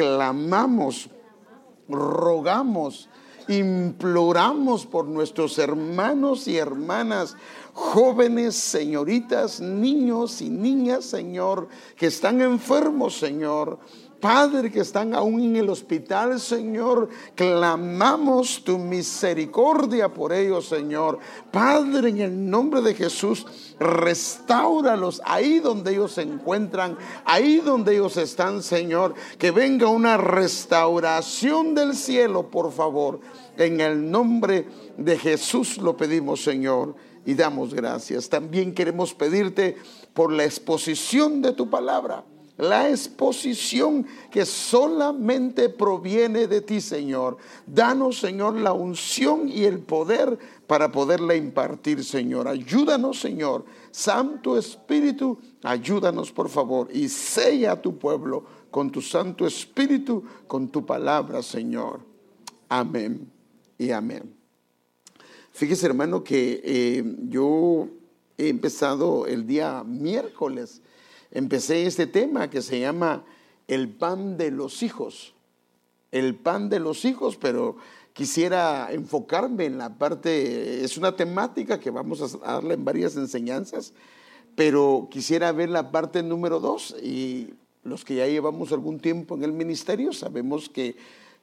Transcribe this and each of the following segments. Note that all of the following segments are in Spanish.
clamamos, rogamos, imploramos por nuestros hermanos y hermanas, jóvenes, señoritas, niños y niñas, Señor, que están enfermos, Señor Padre, que están aún en el hospital, Señor, clamamos tu misericordia por ellos, Señor. Padre, en el nombre de Jesús, restauralos ahí donde ellos se encuentran, ahí donde ellos están, Señor. Que venga una restauración del cielo, por favor. En el nombre de Jesús lo pedimos, Señor, y damos gracias. También queremos pedirte por la exposición de tu palabra la exposición que solamente proviene de ti, Señor. Danos, Señor, la unción y el poder para poderla impartir, Señor. Ayúdanos, Señor. Santo Espíritu, ayúdanos, por favor, y sella a tu pueblo con tu Santo Espíritu, con tu palabra, Señor. Amén y amén. Fíjese, hermano, que eh, yo he empezado el día miércoles empecé este tema que se llama el pan de los hijos. El pan de los hijos, pero quisiera enfocarme en la parte, es una temática que vamos a darle en varias enseñanzas, pero quisiera ver la parte número dos y los que ya llevamos algún tiempo en el ministerio sabemos que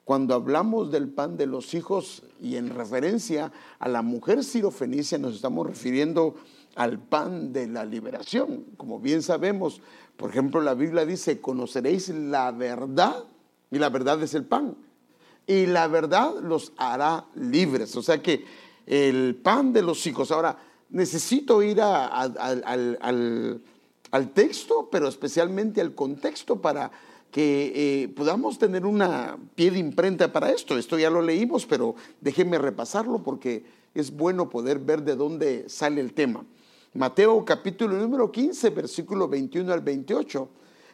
cuando hablamos del pan de los hijos y en referencia a la mujer sirofenicia nos estamos refiriendo al pan de la liberación. Como bien sabemos, por ejemplo, la Biblia dice, conoceréis la verdad y la verdad es el pan. Y la verdad los hará libres. O sea que el pan de los hijos. Ahora, necesito ir al, texto, pero especialmente al contexto para que eh, podamos tener una pie de imprenta para esto. Esto ya lo leímos, pero déjenme repasarlo porque es bueno poder ver de dónde sale el tema. Mateo capítulo número 15, versículo 21 al 28,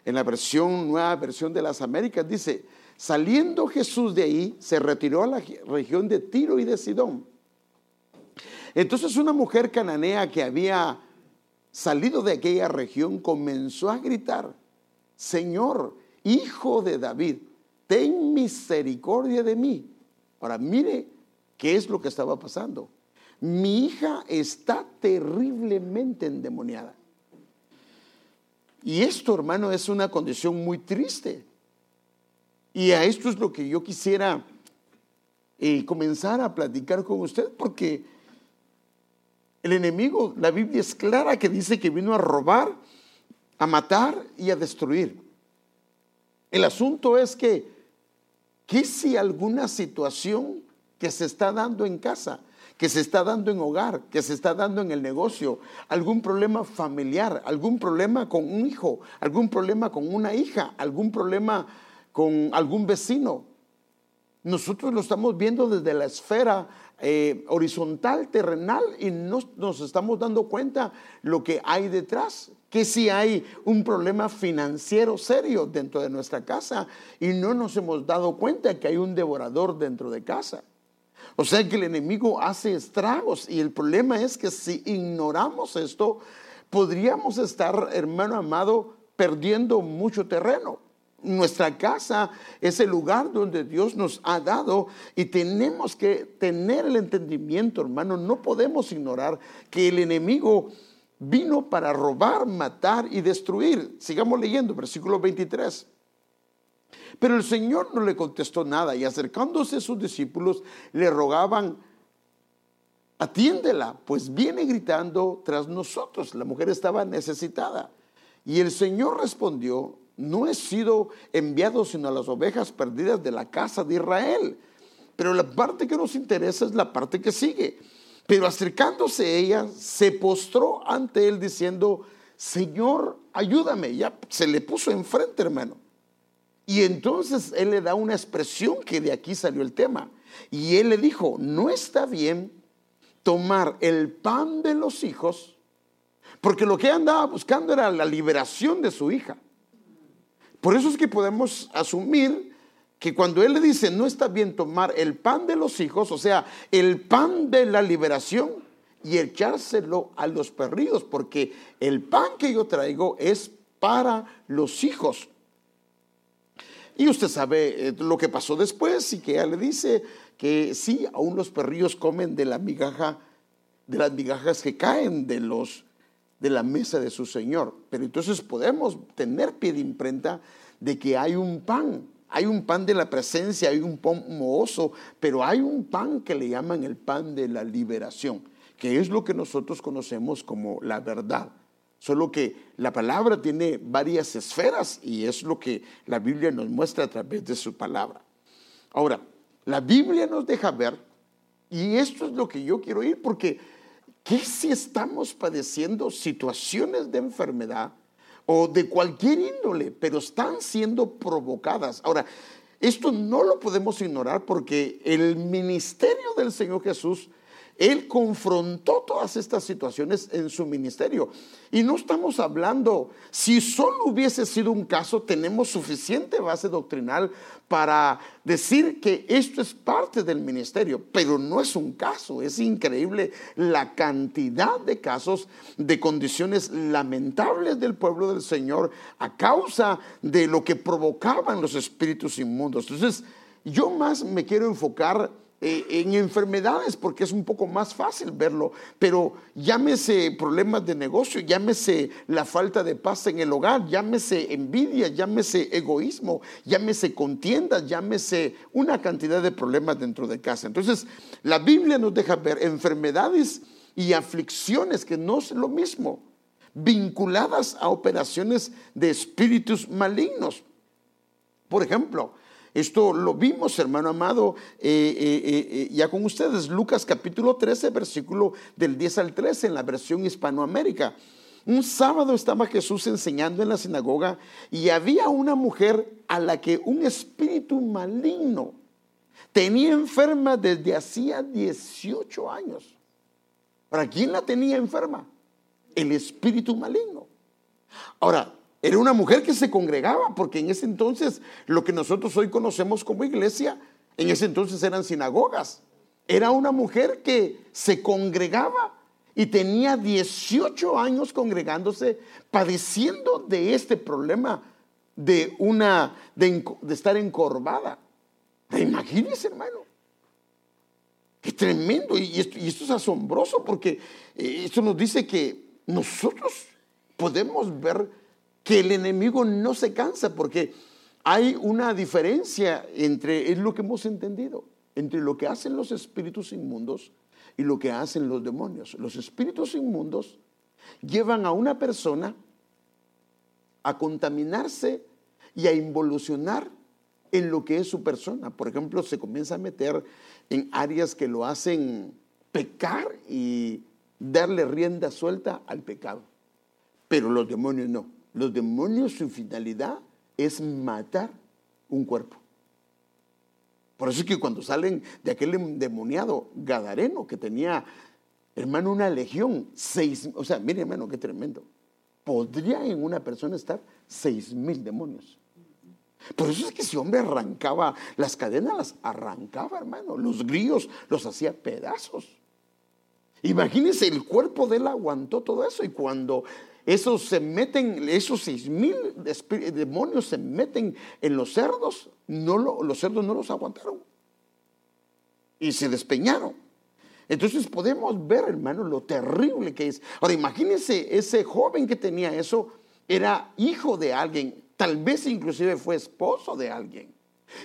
en la versión, nueva versión de las Américas, dice, saliendo Jesús de ahí, se retiró a la región de Tiro y de Sidón. Entonces una mujer cananea que había salido de aquella región comenzó a gritar, Señor, hijo de David, ten misericordia de mí. Ahora mire qué es lo que estaba pasando mi hija está terriblemente endemoniada. Y esto, hermano, es una condición muy triste. Y a esto es lo que yo quisiera eh, comenzar a platicar con usted, porque el enemigo, la Biblia es clara que dice que vino a robar, a matar y a destruir. El asunto es que, ¿qué si alguna situación que se está dando en casa que se está dando en hogar, que se está dando en el negocio, algún problema familiar, algún problema con un hijo, algún problema con una hija, algún problema con algún vecino. Nosotros lo estamos viendo desde la esfera eh, horizontal, terrenal, y no nos estamos dando cuenta lo que hay detrás, que si hay un problema financiero serio dentro de nuestra casa y no nos hemos dado cuenta que hay un devorador dentro de casa. O sea que el enemigo hace estragos y el problema es que si ignoramos esto, podríamos estar, hermano amado, perdiendo mucho terreno. Nuestra casa es el lugar donde Dios nos ha dado y tenemos que tener el entendimiento, hermano. No podemos ignorar que el enemigo vino para robar, matar y destruir. Sigamos leyendo, versículo 23. Pero el Señor no le contestó nada y acercándose a sus discípulos le rogaban, atiéndela, pues viene gritando tras nosotros. La mujer estaba necesitada. Y el Señor respondió, no he sido enviado sino a las ovejas perdidas de la casa de Israel. Pero la parte que nos interesa es la parte que sigue. Pero acercándose ella, se postró ante él diciendo, Señor, ayúdame. Ya se le puso enfrente, hermano. Y entonces él le da una expresión que de aquí salió el tema. Y él le dijo, no está bien tomar el pan de los hijos, porque lo que andaba buscando era la liberación de su hija. Por eso es que podemos asumir que cuando él le dice, no está bien tomar el pan de los hijos, o sea, el pan de la liberación, y echárselo a los perridos, porque el pan que yo traigo es para los hijos. Y usted sabe eh, lo que pasó después y que ella le dice que sí, aún los perrillos comen de la migaja, de las migajas que caen de los de la mesa de su Señor. Pero entonces podemos tener pie de imprenta de que hay un pan, hay un pan de la presencia, hay un pan mohoso, pero hay un pan que le llaman el pan de la liberación, que es lo que nosotros conocemos como la verdad. Solo que la palabra tiene varias esferas y es lo que la Biblia nos muestra a través de su palabra. Ahora, la Biblia nos deja ver, y esto es lo que yo quiero ir, porque ¿qué si estamos padeciendo situaciones de enfermedad o de cualquier índole, pero están siendo provocadas? Ahora, esto no lo podemos ignorar porque el ministerio del Señor Jesús él confrontó todas estas situaciones en su ministerio. Y no estamos hablando, si solo hubiese sido un caso, tenemos suficiente base doctrinal para decir que esto es parte del ministerio, pero no es un caso. Es increíble la cantidad de casos de condiciones lamentables del pueblo del Señor a causa de lo que provocaban los espíritus inmundos. Entonces, yo más me quiero enfocar eh, en enfermedades porque es un poco más fácil verlo, pero llámese problemas de negocio, llámese la falta de paz en el hogar, llámese envidia, llámese egoísmo, llámese contiendas, llámese una cantidad de problemas dentro de casa. Entonces, la Biblia nos deja ver enfermedades y aflicciones que no es lo mismo, vinculadas a operaciones de espíritus malignos. Por ejemplo, esto lo vimos, hermano amado, eh, eh, eh, ya con ustedes, Lucas capítulo 13, versículo del 10 al 13 en la versión Hispanoamérica. Un sábado estaba Jesús enseñando en la sinagoga y había una mujer a la que un espíritu maligno tenía enferma desde hacía 18 años. ¿Para quién la tenía enferma? El espíritu maligno. Ahora, era una mujer que se congregaba, porque en ese entonces lo que nosotros hoy conocemos como iglesia, en ese entonces eran sinagogas. Era una mujer que se congregaba y tenía 18 años congregándose, padeciendo de este problema de una de, estar encorvada. Imagínense, hermano. Qué tremendo. Y esto, y esto es asombroso porque eh, esto nos dice que nosotros podemos ver que el enemigo no se cansa porque hay una diferencia entre, es lo que hemos entendido, entre lo que hacen los espíritus inmundos y lo que hacen los demonios. Los espíritus inmundos llevan a una persona a contaminarse y a involucionar en lo que es su persona. Por ejemplo, se comienza a meter en áreas que lo hacen pecar y darle rienda suelta al pecado. Pero los demonios no. Los demonios, su finalidad es matar un cuerpo. Por eso es que cuando salen de aquel endemoniado Gadareno que tenía, hermano, una legión, seis, o sea, mire, hermano, qué tremendo. Podría en una persona estar seis mil demonios. Por eso es que ese hombre arrancaba las cadenas, las arrancaba, hermano. Los grillos los hacía pedazos. Imagínense, el cuerpo de él aguantó todo eso y cuando esos se meten, esos seis mil demonios se meten en los cerdos, no los cerdos no los aguantaron y se despeñaron. Entonces podemos ver, hermano, lo terrible que es. Ahora imagínense, ese joven que tenía eso era hijo de alguien, tal vez inclusive fue esposo de alguien.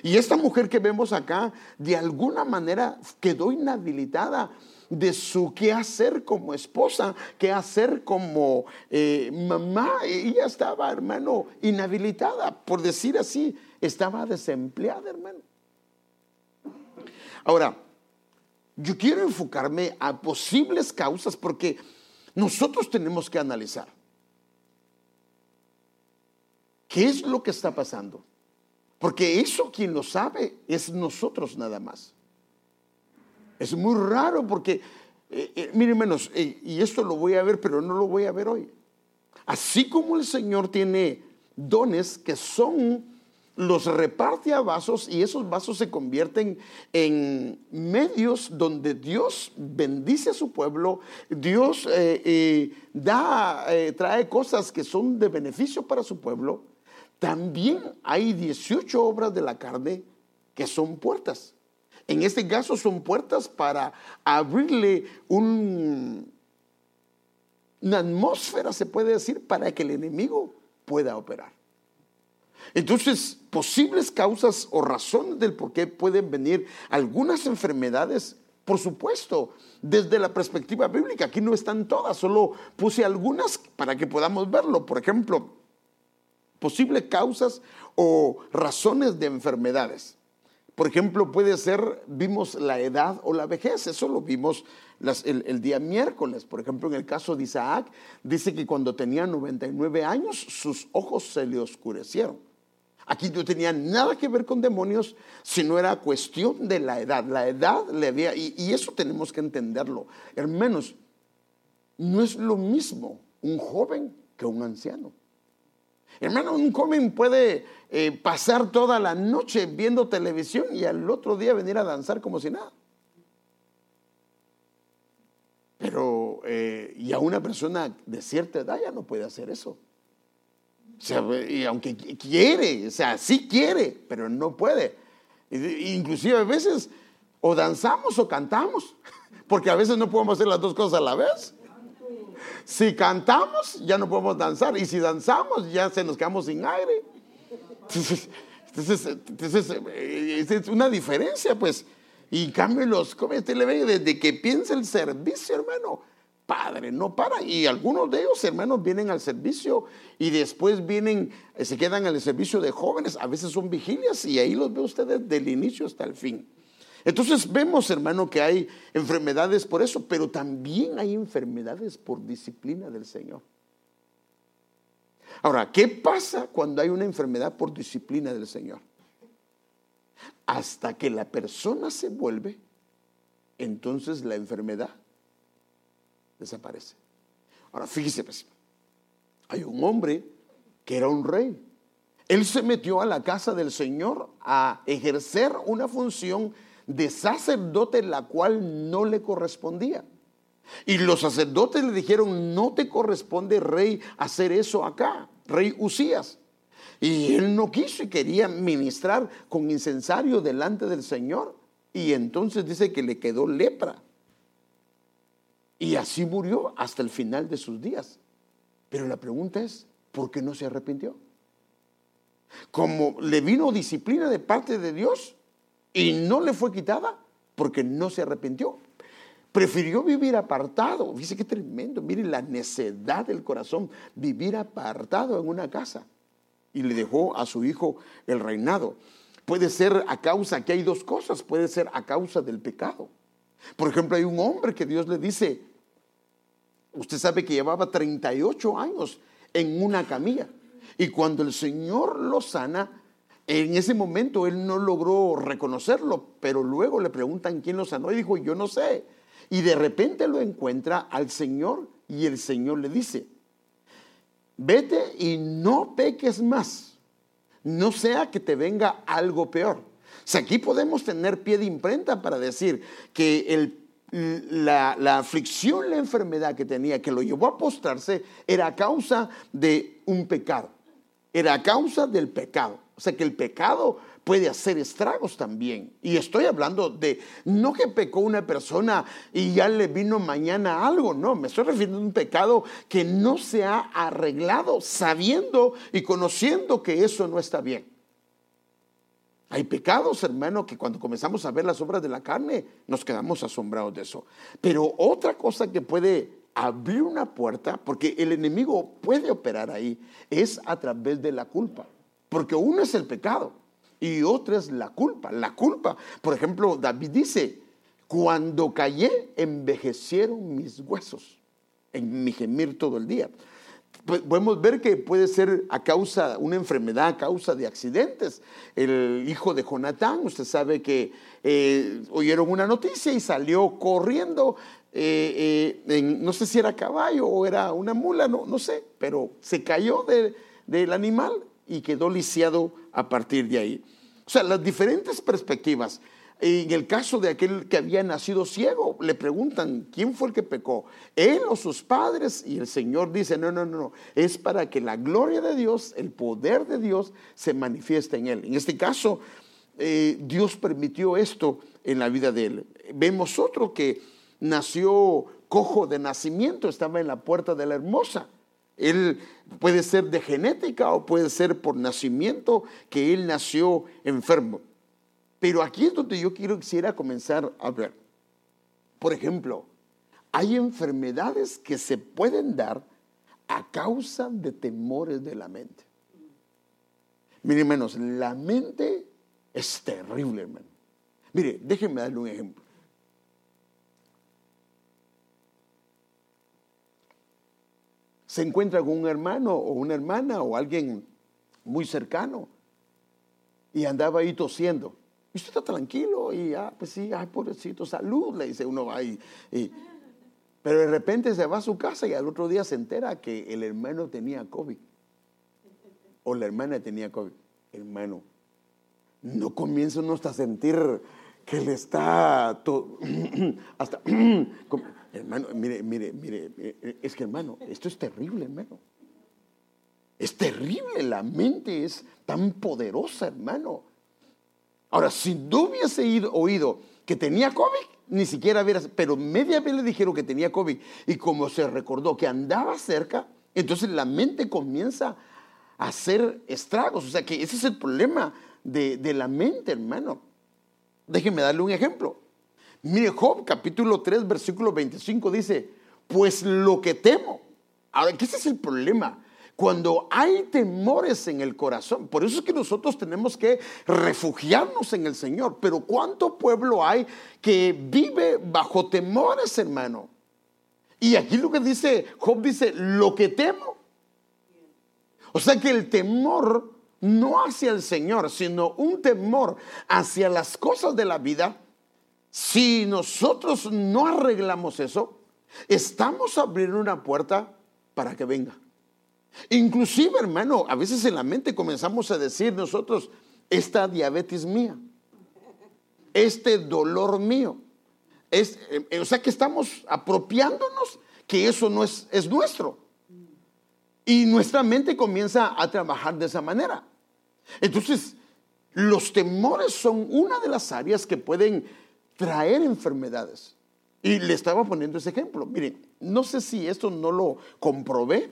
Y esta mujer que vemos acá, de alguna manera quedó inhabilitada de su qué hacer como esposa, qué hacer como eh, mamá. Ella estaba, hermano, inhabilitada, por decir así, estaba desempleada, hermano. Ahora, yo quiero enfocarme a posibles causas porque nosotros tenemos que analizar. ¿Qué es lo que está pasando? Porque eso quien lo sabe es nosotros nada más. Es muy raro porque, eh, eh, miren menos, eh, y esto lo voy a ver, pero no lo voy a ver hoy. Así como el Señor tiene dones que son, los reparte a vasos y esos vasos se convierten en medios donde Dios bendice a su pueblo, Dios da, trae cosas que son de beneficio para su pueblo. también hay 18 obras de la carne que son puertas. En este caso son puertas para abrirle un, una atmósfera, se puede decir, para que el enemigo pueda operar. Entonces, posibles causas o razones del por qué pueden venir algunas enfermedades, por supuesto, desde la perspectiva bíblica. Aquí no están todas, solo puse algunas para que podamos verlo. Por ejemplo, posibles causas o razones de enfermedades. Por ejemplo, puede ser, vimos la edad o la vejez, eso lo vimos el, día miércoles. Por ejemplo, en el caso de Isaac, dice que cuando tenía 99 años, sus ojos se le oscurecieron. Aquí no tenía nada que ver con demonios, sino era cuestión de la edad. La edad le había, y, y eso tenemos que entenderlo. Hermanos, no es lo mismo un joven que un anciano. Hermano, un joven puede eh, pasar toda la noche viendo televisión y al otro día venir a danzar como si nada. Pero, eh, y a una persona de cierta edad ya no puede hacer eso. O sea, y aunque quiere, o sea, sí quiere, pero no puede. Inclusive a veces o danzamos o cantamos, porque a veces no podemos hacer las dos cosas a la vez. Si cantamos, ya no podemos danzar. Y si danzamos, ya se nos quedamos sin aire. Entonces, eh, es una diferencia, pues. Y en cambio, los le desde que piensa el servicio, hermano, padre, no para. Y algunos de ellos, hermanos, vienen al servicio y después vienen, eh, se quedan el servicio de jóvenes. A veces son vigilias y ahí los ve ustedes del inicio hasta el fin. Entonces vemos, hermano, que hay enfermedades por eso, pero también hay enfermedades por disciplina del Señor. Ahora, ¿qué pasa cuando hay una enfermedad por disciplina del Señor? Hasta que la persona se vuelve, entonces la enfermedad desaparece. Ahora, fíjese, pues, hay un hombre que era un rey. Él se metió a la casa del Señor a ejercer una función de sacerdote la cual no le correspondía. Y los sacerdotes le dijeron, no te corresponde, rey, hacer eso acá, rey Usías. Y él no quiso y quería ministrar con incensario delante del Señor. Y entonces dice que le quedó lepra. Y así murió hasta el final de sus días. Pero la pregunta es, ¿por qué no se arrepintió? Como le vino disciplina de parte de Dios, y no le fue quitada porque no se arrepintió. Prefirió vivir apartado. Dice que tremendo. Mire la necedad del corazón. Vivir apartado en una casa. Y le dejó a su hijo el reinado. Puede ser a causa, que hay dos cosas. Puede ser a causa del pecado. Por ejemplo, hay un hombre que Dios le dice, usted sabe que llevaba 38 años en una camilla. Y cuando el Señor lo sana, en ese momento él no logró reconocerlo, pero luego le preguntan quién lo sanó y dijo, yo no sé. Y de repente lo encuentra al Señor y el Señor le dice, vete y no peques más, no sea que te venga algo peor. O sea, aquí podemos tener pie de imprenta para decir que la, aflicción, la enfermedad que tenía, que lo llevó a postrarse, era a causa de un pecado, era a causa del pecado. O sea que el pecado puede hacer estragos también. Y estoy hablando de no que pecó una persona y ya le vino mañana algo, no, me estoy refiriendo a un pecado que no se ha arreglado sabiendo y conociendo que eso no está bien. Hay pecados, hermano, que cuando comenzamos a ver las obras de la carne nos quedamos asombrados de eso. Pero otra cosa que puede abrir una puerta, porque el enemigo puede operar ahí, es a través de la culpa. Porque uno es el pecado y otro es la culpa. La culpa, por ejemplo, David dice, cuando callé, envejecieron mis huesos en mi gemir todo el día. Podemos ver que puede ser a causa, una enfermedad a causa de accidentes. El hijo de Jonatán, usted sabe que eh, oyeron una noticia y salió corriendo, eh, eh, no sé si era caballo o era una mula, no, no sé, pero se cayó del animal y quedó lisiado a partir de ahí. O sea, las diferentes perspectivas. En el caso de aquel que había nacido ciego, le preguntan, ¿quién fue el que pecó? ¿Él o sus padres? Y el Señor dice, no, no, no, es para que la gloria de Dios, el poder de Dios se manifieste en él. En este caso, eh, Dios permitió esto en la vida de él. Vemos otro que nació cojo de nacimiento, estaba en la puerta de la hermosa. Él puede ser de genética o puede ser por nacimiento que él nació enfermo. Pero aquí es donde yo quiero, quisiera comenzar a ver. Por ejemplo, hay enfermedades que se pueden dar a causa de temores de la mente. Miren, hermanos, la mente es terrible, hermano. Mire, déjenme darle un ejemplo. Se encuentra con un hermano o una hermana o alguien muy cercano y andaba ahí tosiendo. Y usted está tranquilo y, ah, pues sí, ay, pobrecito, salud, le dice uno ahí. pero de repente se va a su casa y al otro día se entera que el hermano tenía COVID. O la hermana tenía COVID. Hermano, no comienza uno hasta a sentir que le está todo, hasta, hermano, mire, mire, mire, es que hermano, esto es terrible, hermano. Es terrible, la mente es tan poderosa, hermano. Ahora, si no hubiese oído que tenía COVID, ni siquiera hubiera, pero media vez le dijeron que tenía COVID y como se recordó que andaba cerca, entonces la mente comienza a hacer estragos. O sea que ese es el problema de, de la mente, hermano. Déjenme darle un ejemplo. Mire, Job capítulo 3, versículo 25 dice, pues lo que temo. Ahora, ¿qué es el problema? cuando hay temores en el corazón. Por eso es que nosotros tenemos que refugiarnos en el Señor. Pero ¿cuánto pueblo hay que vive bajo temores, hermano? Y aquí lo que dice Job dice, lo que temo. O sea que el temor no hacia el Señor, sino un temor hacia las cosas de la vida. Si nosotros no arreglamos eso, estamos abriendo una puerta para que venga. Inclusive, hermano, a veces en la mente comenzamos a decir nosotros, esta diabetes mía, este dolor mío. Es, eh, o sea que estamos apropiándonos que eso no es, es nuestro. Y nuestra mente comienza a trabajar de esa manera. Entonces, los temores son una de las áreas que pueden traer enfermedades. Y le estaba poniendo ese ejemplo. Miren, no sé si esto no lo comprobé,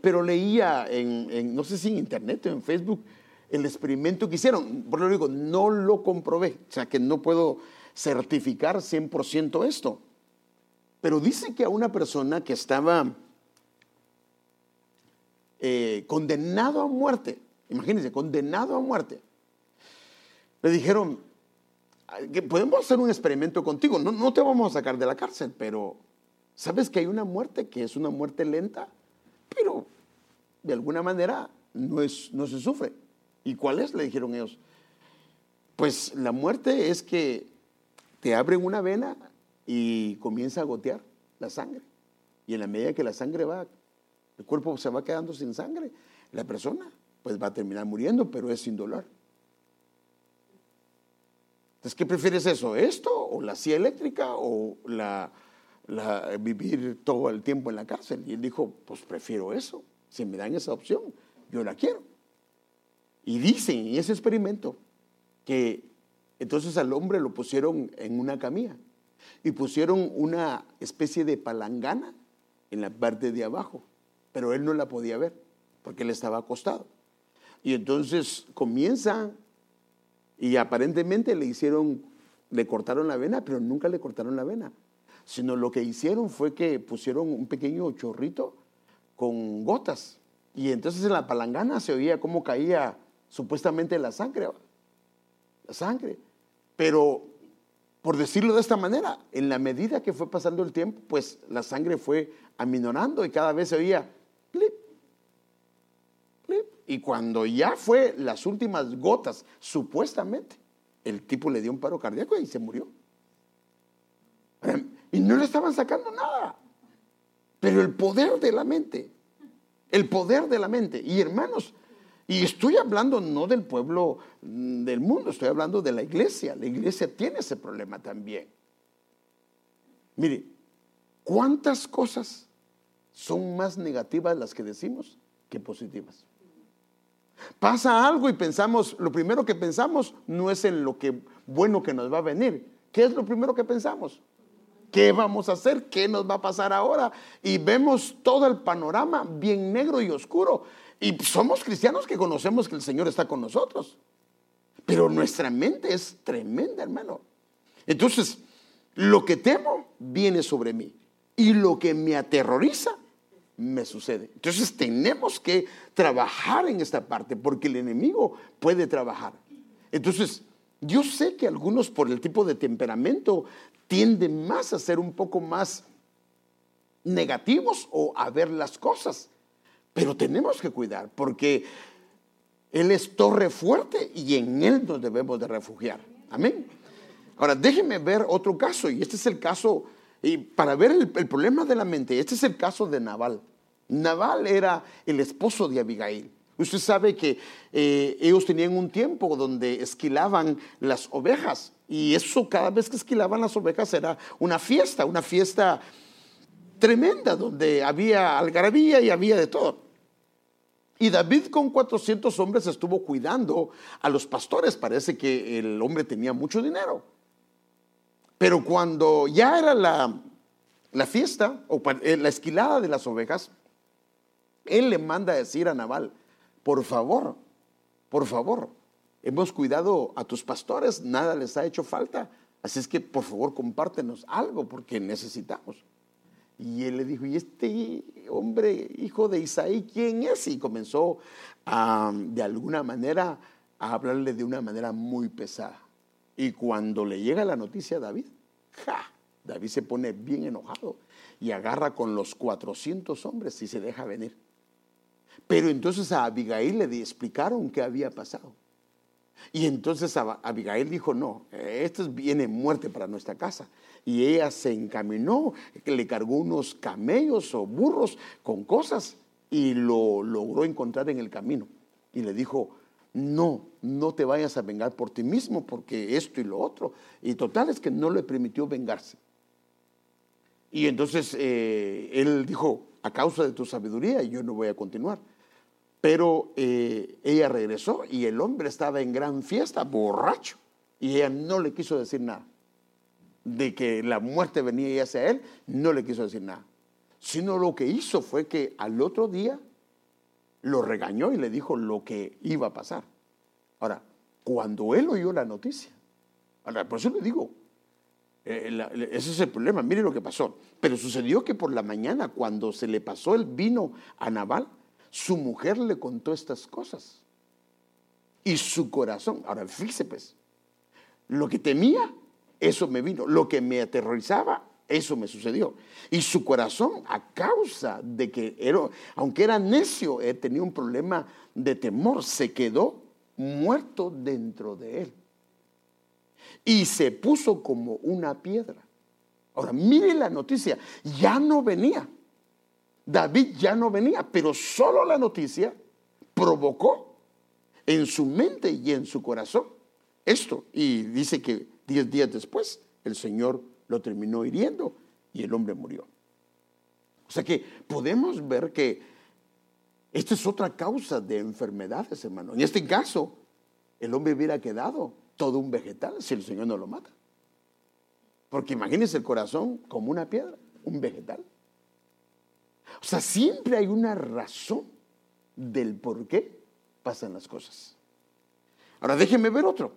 pero leía en, no sé si en internet o en Facebook, el experimento que hicieron. Por lo digo, no lo comprobé, o sea que no puedo certificar 100% esto. Pero dice que a una persona que estaba eh, condenado a muerte, imagínense, condenado a muerte, le dijeron, podemos hacer un experimento contigo, no, no te vamos a sacar de la cárcel, pero ¿sabes que hay una muerte que es una muerte lenta? pero de alguna manera no, se sufre. ¿Y cuál es? Le dijeron ellos. Pues la muerte es que te abren una vena y comienza a gotear la sangre. Y en la medida que la sangre va, el cuerpo se va quedando sin sangre, la persona pues va a terminar muriendo, pero es sin dolor. Entonces, ¿qué prefieres eso? ¿Esto o la silla eléctrica o la, vivir todo el tiempo en la cárcel. Y él dijo, pues prefiero eso. Si me dan esa opción, yo la quiero. Y dicen en ese experimento que entonces al hombre lo pusieron en una camilla y pusieron una especie de palangana en la parte de abajo, pero él no la podía ver porque él estaba acostado. Y entonces comienza y aparentemente le hicieron, le cortaron la vena, pero nunca le cortaron la vena sino lo que hicieron fue que pusieron un pequeño chorrito con gotas. Y entonces en la palangana se oía cómo caía supuestamente la sangre. La sangre. Pero, por decirlo de esta manera, en la medida que fue pasando el tiempo, pues la sangre fue aminorando y cada vez se oía. Y cuando ya fue las últimas gotas, supuestamente, el tipo le dio un paro cardíaco y se murió. Y no le estaban sacando nada. Pero el poder de la mente, el poder de la mente. Y hermanos, Y estoy hablando no del pueblo mm, del mundo, estoy hablando de la iglesia. La iglesia tiene ese problema también. Mire, ¿cuántas cosas son más negativas las que decimos que positivas? Pasa algo y pensamos, lo primero que pensamos no es en lo que bueno que nos va a venir. ¿Qué es lo primero que pensamos? ¿Qué vamos a hacer? ¿Qué nos va a pasar ahora? Y vemos todo el panorama bien negro y oscuro. Y somos cristianos que conocemos que el Señor está con nosotros. Pero nuestra mente es tremenda, hermano. Entonces, lo que temo viene sobre mí. Y lo que me aterroriza me sucede. Entonces tenemos que trabajar en esta parte porque el enemigo puede trabajar. Entonces, yo sé que algunos por el tipo de temperamento tienden más a ser un poco más negativos o a ver las cosas. Pero tenemos que cuidar porque Él es torre fuerte y en Él nos debemos de refugiar. Amén. Ahora, déjenme ver otro caso y este es el caso, y para ver el, problema de la mente, este es el caso de Naval. Naval era el esposo de Abigail. Usted sabe que eh, ellos tenían un tiempo donde esquilaban las ovejas y eso cada vez que esquilaban las ovejas era una fiesta, una fiesta tremenda donde había algarabía y había de todo. Y David con 400 hombres estuvo cuidando a los pastores. Parece que el hombre tenía mucho dinero. Pero cuando ya era la, la fiesta o eh, la esquilada de las ovejas, él le manda a decir a Naval, por favor, por favor, hemos cuidado a tus pastores, nada les ha hecho falta, así es que por favor compártenos algo porque necesitamos. Y él le dijo, ¿y este hombre, hijo de Isaí, quién es? Y comenzó a, de alguna manera a hablarle de una manera muy pesada. Y cuando le llega la noticia a David, ¡ja! David se pone bien enojado y agarra con los 400 hombres y se deja venir. Pero entonces a Abigail le explicaron qué había pasado. Y entonces Abigail dijo, no, esto viene muerte para nuestra casa. Y ella se encaminó, le cargó unos camellos o burros con cosas y lo logró encontrar en el camino. Y le dijo, no, no te vayas a vengar por ti mismo porque esto y lo otro. Y total es que no le permitió vengarse. Y entonces eh, él dijo, a causa de tu sabiduría yo no voy a continuar. Pero eh, ella regresó y el hombre estaba en gran fiesta, borracho, y ella no le quiso decir nada. De que la muerte venía hacia él, no le quiso decir nada. Sino lo que hizo fue que al otro día lo regañó y le dijo lo que iba a pasar. Ahora, cuando él oyó la noticia, ahora, por eso le digo, eh, ese es el problema, mire lo que pasó. Pero sucedió que por la mañana, cuando se le pasó el vino a Naval, su mujer le contó estas cosas. Y su corazón, ahora fíjese pues, lo que temía, eso me vino. Lo que me aterrorizaba, eso me sucedió. Y su corazón, a causa de que, era, aunque era necio, eh, tenía un problema de temor, se quedó muerto dentro de él. Y se puso como una piedra. Ahora, mire la noticia, ya no venía. David ya no venía, pero solo la noticia provocó en su mente y en su corazón esto. Y dice que diez días después el Señor lo terminó hiriendo y el hombre murió. O sea que podemos ver que esta es otra causa de enfermedades, hermano. En este caso, el hombre hubiera quedado todo un vegetal si el Señor no lo mata. Porque imagínense el corazón como una piedra, un vegetal. O sea, siempre hay una razón del por qué pasan las cosas. Ahora déjenme ver otro.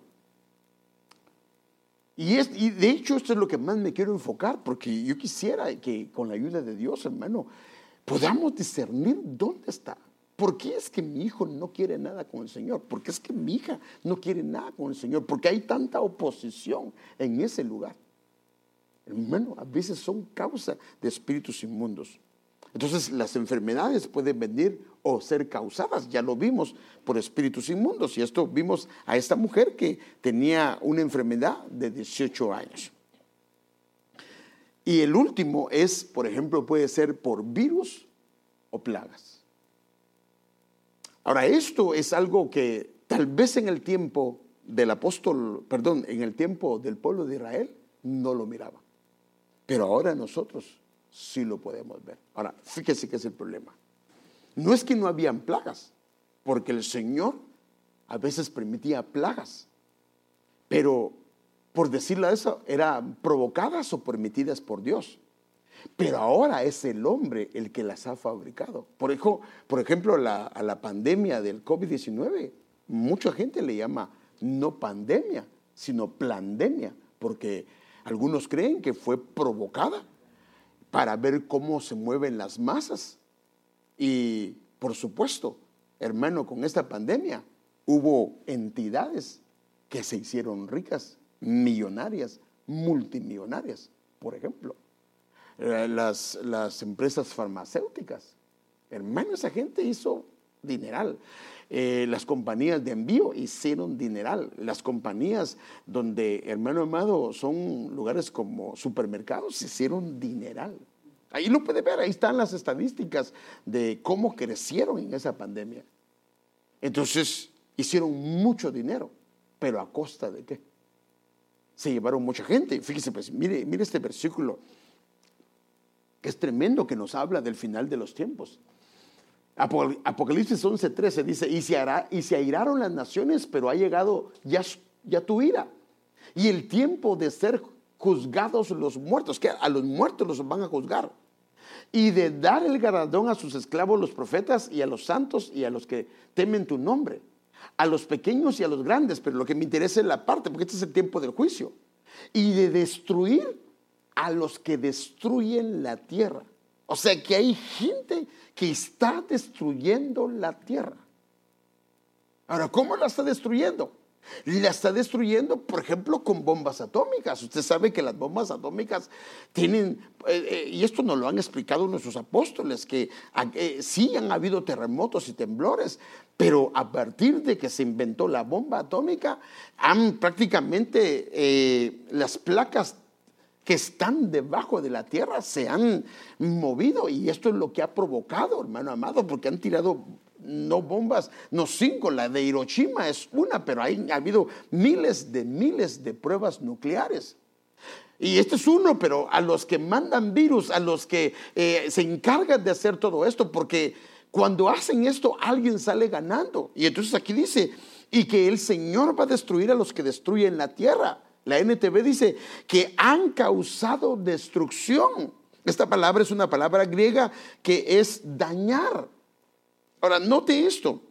Y, es, y de hecho esto es lo que más me quiero enfocar, porque yo quisiera que con la ayuda de Dios, hermano, podamos discernir dónde está. ¿Por qué es que mi hijo no quiere nada con el Señor? ¿Por qué es que mi hija no quiere nada con el Señor? Porque hay tanta oposición en ese lugar. Hermano, a veces son causa de espíritus inmundos. Entonces las enfermedades pueden venir o ser causadas, ya lo vimos, por espíritus inmundos. Y esto vimos a esta mujer que tenía una enfermedad de 18 años. Y el último es, por ejemplo, puede ser por virus o plagas. Ahora, esto es algo que tal vez en el tiempo del apóstol, perdón, en el tiempo del pueblo de Israel, no lo miraba. Pero ahora nosotros sí lo podemos ver. Ahora, fíjese que es el problema. No es que no habían plagas, porque el Señor a veces permitía plagas, pero por decirlo eso, eran provocadas o permitidas por Dios. Pero ahora es el hombre el que las ha fabricado. Por ejemplo, por ejemplo a la pandemia del COVID-19, mucha gente le llama no pandemia, sino plandemia, porque algunos creen que fue provocada para ver cómo se mueven las masas. Y por supuesto, hermano, con esta pandemia hubo entidades que se hicieron ricas, millonarias, multimillonarias, por ejemplo. Eh, las, las empresas farmacéuticas. Hermano, esa gente hizo dineral. Eh, las compañías de envío hicieron dineral. Las compañías donde, hermano amado, son lugares como supermercados, hicieron dineral. Ahí lo puede ver, ahí están las estadísticas de cómo crecieron en esa pandemia. Entonces, hicieron mucho dinero, pero a costa de qué? Se llevaron mucha gente. Fíjese, pues, mire, mire este versículo, es tremendo, que nos habla del final de los tiempos. Apocalipsis 11:13 dice, y se, hará, y se airaron las naciones, pero ha llegado ya, ya tu ira. Y el tiempo de ser juzgados los muertos, que a los muertos los van a juzgar. Y de dar el galardón a sus esclavos los profetas y a los santos y a los que temen tu nombre. A los pequeños y a los grandes, pero lo que me interesa es la parte, porque este es el tiempo del juicio. Y de destruir a los que destruyen la tierra. O sea que hay gente que está destruyendo la tierra. Ahora, ¿cómo la está destruyendo? La está destruyendo, por ejemplo, con bombas atómicas. Usted sabe que las bombas atómicas tienen, eh, eh, y esto nos lo han explicado nuestros apóstoles, que eh, sí han habido terremotos y temblores, pero a partir de que se inventó la bomba atómica, han prácticamente las placas que están debajo de la tierra se han movido y esto es lo que ha provocado, hermano amado, porque han tirado no bombas, no cinco, la de Hiroshima es una, pero hay, ha habido miles de miles de pruebas nucleares. Y este es uno, pero a los que mandan virus, a los que eh, se encargan de hacer todo esto, porque cuando hacen esto alguien sale ganando. Y entonces aquí dice, y que el Señor va a destruir a los que destruyen la tierra. La NTV dice que han causado destrucción. Esta palabra es una palabra griega que es dañar. Ahora, note esto.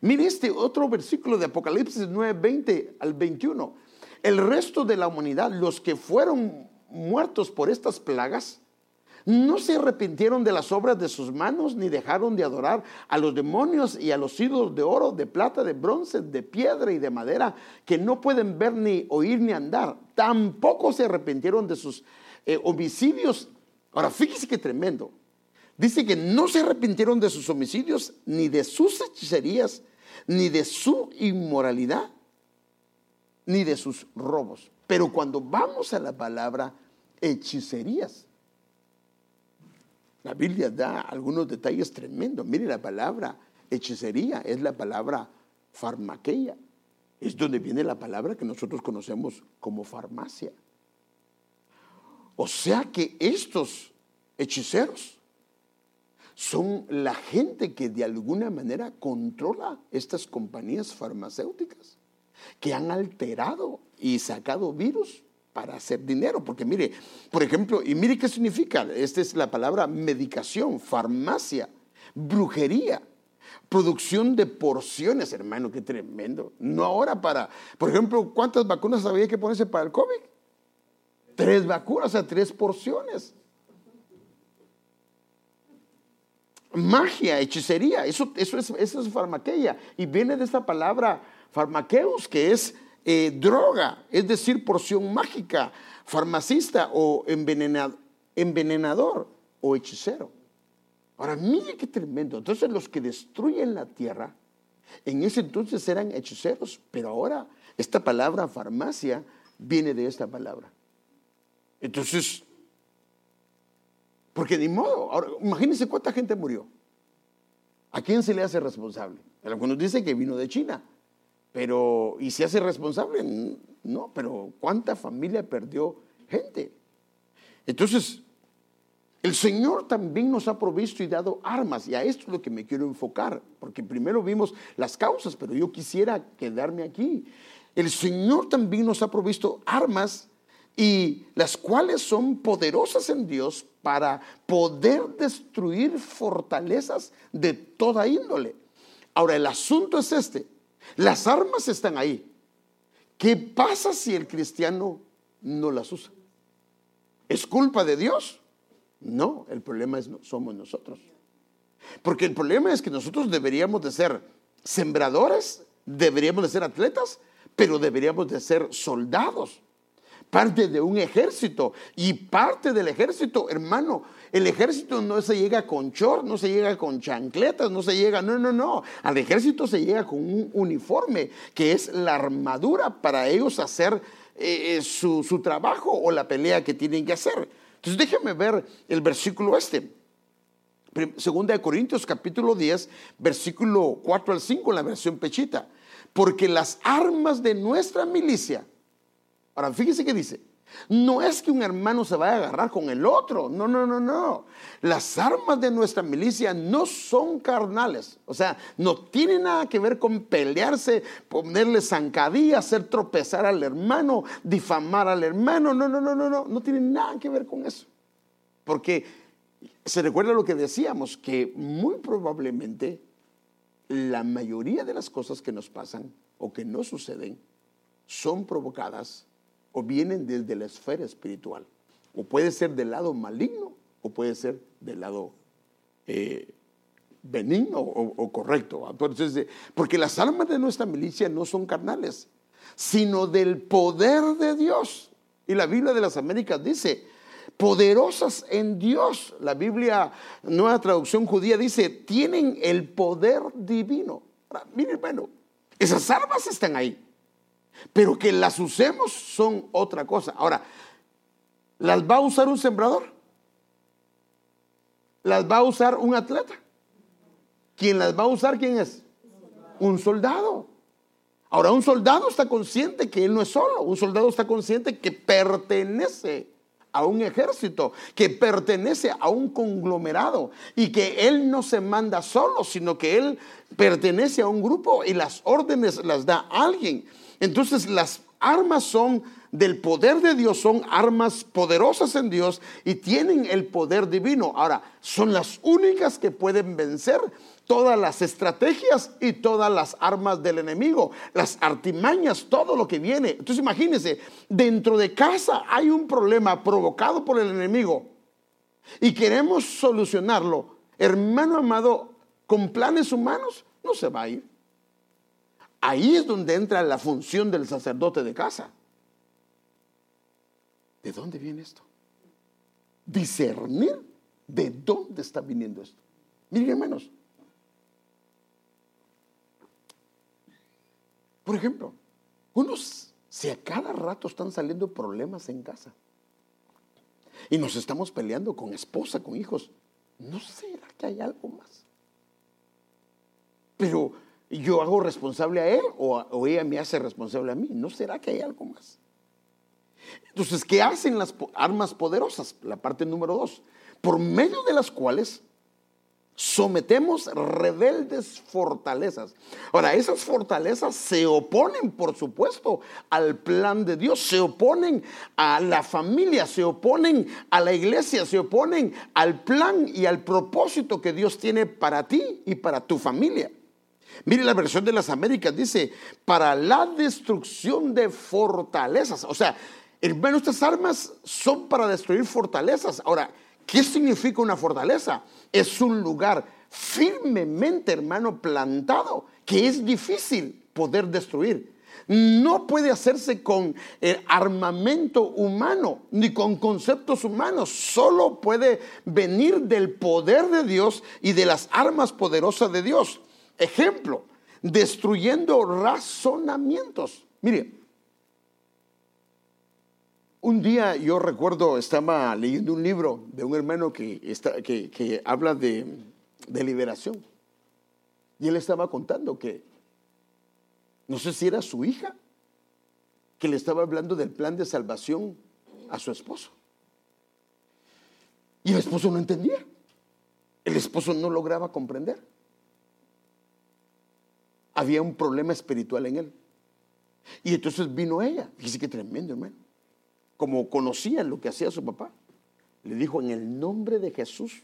Mire este otro versículo de Apocalipsis 9, 20 al 21. El resto de la humanidad, los que fueron muertos por estas plagas, no se arrepintieron de las obras de sus manos, ni dejaron de adorar a los demonios y a los ídolos de oro, de plata, de bronce, de piedra y de madera, que no pueden ver ni oír ni andar. Tampoco se arrepintieron de sus eh, homicidios. Ahora, fíjese qué tremendo. Dice que no se arrepintieron de sus homicidios, ni de sus hechicerías, ni de su inmoralidad, ni de sus robos. Pero cuando vamos a la palabra hechicerías, la Biblia da algunos detalles tremendos. Mire la palabra hechicería, es la palabra farmaqueia. Es donde viene la palabra que nosotros conocemos como farmacia. O sea que estos hechiceros son la gente que de alguna manera controla estas compañías farmacéuticas, que han alterado y sacado virus para hacer dinero. Porque mire, por ejemplo, y mire qué significa, esta es la palabra medicación, farmacia, brujería, producción de porciones, hermano, qué tremendo. No ahora para, por ejemplo, ¿cuántas vacunas había que ponerse para el COVID? Tres vacunas, o sea, tres porciones. Magia, hechicería, eso, eso, es, eso es farmaqueia. Y viene de esta palabra farmaqueus, que es eh, droga, es decir, porción mágica, farmacista o envenenador o hechicero. Ahora, mire qué tremendo. Entonces los que destruyen la tierra, en ese entonces eran hechiceros, pero ahora esta palabra farmacia viene de esta palabra. Entonces, porque ni modo, ahora imagínense cuánta gente murió. ¿A quién se le hace responsable? Algunos dicen que vino de China, pero ¿y se hace responsable? No, pero ¿cuánta familia perdió gente? Entonces, el Señor también nos ha provisto y dado armas, y a esto es lo que me quiero enfocar, porque primero vimos las causas, pero yo quisiera quedarme aquí. El Señor también nos ha provisto armas y las cuales son poderosas en Dios para poder destruir fortalezas de toda índole. Ahora, el asunto es este. Las armas están ahí. ¿Qué pasa si el cristiano no las usa? ¿Es culpa de Dios? No, el problema es, somos nosotros. Porque el problema es que nosotros deberíamos de ser sembradores, deberíamos de ser atletas, pero deberíamos de ser soldados parte de un ejército. Y parte del ejército, hermano, el ejército no se llega con short, no se llega con chancletas, no se llega, no, no, no. Al ejército se llega con un uniforme, que es la armadura para ellos hacer eh, eh, su, su trabajo o la pelea que tienen que hacer. Entonces déjenme ver el versículo este. Segunda de Corintios capítulo 10, versículo 4 al 5 en la versión pechita. Porque las armas de nuestra milicia, Ahora, fíjese que dice, no es que un hermano se vaya a agarrar con el otro, no, no, no, no. Las armas de nuestra milicia no son carnales, o sea, no tiene nada que ver con pelearse, ponerle zancadilla, hacer tropezar al hermano, difamar al hermano, no, no, no, no, no, no tiene nada que ver con eso. Porque se recuerda lo que decíamos, que muy probablemente la mayoría de las cosas que nos pasan o que no suceden son provocadas o vienen desde la esfera espiritual. O puede ser del lado maligno o puede ser del lado eh, benigno o, correcto. Entonces, porque las armas de nuestra milicia no son carnales, sino del poder de Dios. Y la Biblia de las Américas dice, poderosas en Dios. La Biblia, nueva traducción judía, dice, tienen el poder divino. Ahora, mire, bueno, esas armas están ahí. Pero que las usemos son otra cosa. Ahora, ¿las va a usar un sembrador? ¿Las va a usar un atleta? ¿Quién las va a usar? ¿Quién es? Un soldado. Ahora, un soldado está consciente que él no es solo. Un soldado está consciente que pertenece a un ejército, que pertenece a un conglomerado y que él no se manda solo, sino que él pertenece a un grupo y las órdenes las da alguien. Entonces las armas son del poder de Dios, son armas poderosas en Dios y tienen el poder divino. Ahora, son las únicas que pueden vencer todas las estrategias y todas las armas del enemigo, las artimañas, todo lo que viene. Entonces imagínense, dentro de casa hay un problema provocado por el enemigo y queremos solucionarlo. Hermano amado, con planes humanos no se va a ir. Ahí es donde entra la función del sacerdote de casa. ¿De dónde viene esto? Discernir de dónde está viniendo esto. Miren hermanos. Por ejemplo, unos, si a cada rato están saliendo problemas en casa y nos estamos peleando con esposa, con hijos, ¿no será que hay algo más? Pero yo hago responsable a él o, ella me hace responsable a mí. ¿No será que hay algo más? Entonces, ¿qué hacen las armas poderosas? La parte número dos, por medio de las cuales sometemos rebeldes fortalezas. Ahora, esas fortalezas se oponen, por supuesto, al plan de Dios, se oponen a la familia, se oponen a la iglesia, se oponen al plan y al propósito que Dios tiene para ti y para tu familia. Mire la versión de las Américas, dice, para la destrucción de fortalezas. O sea, hermano, estas armas son para destruir fortalezas. Ahora, ¿qué significa una fortaleza? Es un lugar firmemente, hermano, plantado, que es difícil poder destruir. No puede hacerse con el armamento humano ni con conceptos humanos. Solo puede venir del poder de Dios y de las armas poderosas de Dios. Ejemplo, destruyendo razonamientos. Mire, un día yo recuerdo, estaba leyendo un libro de un hermano que, habla de, de liberación. Y él estaba contando que, no sé si era su hija, que le estaba hablando del plan de salvación a su esposo. Y el esposo no entendía. El esposo no lograba comprender. Había un problema espiritual en él. Y entonces vino ella. Fíjese que tremendo, hermano. Como conocía lo que hacía su papá, le dijo en el nombre de Jesús,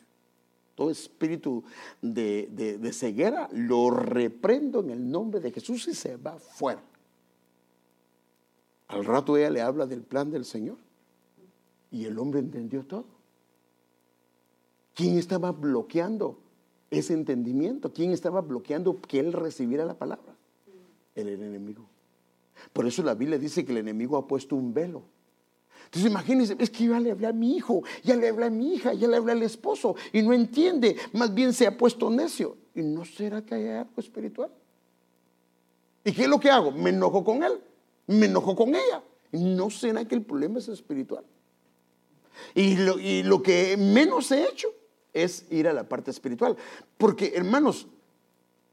todo espíritu de, de, ceguera, lo reprendo en el nombre de Jesús y se va fuera. Al rato ella le habla del plan del Señor y el hombre entendió todo. ¿Quién estaba bloqueando ese entendimiento? ¿Quién estaba bloqueando que él recibiera la palabra? El enemigo. Por eso la Biblia dice que el enemigo ha puesto un velo. Entonces imagínense, es que ya le hablé a mi hijo, ya le hablé a mi hija, ya le hablé al esposo y no entiende, más bien se ha puesto necio. ¿Y no será que hay algo espiritual? ¿Y qué es lo que hago? Me enojo con él, me enojo con ella. ¿No será que el problema es espiritual? Y lo, y lo que menos he hecho es ir a la parte espiritual. Porque, hermanos,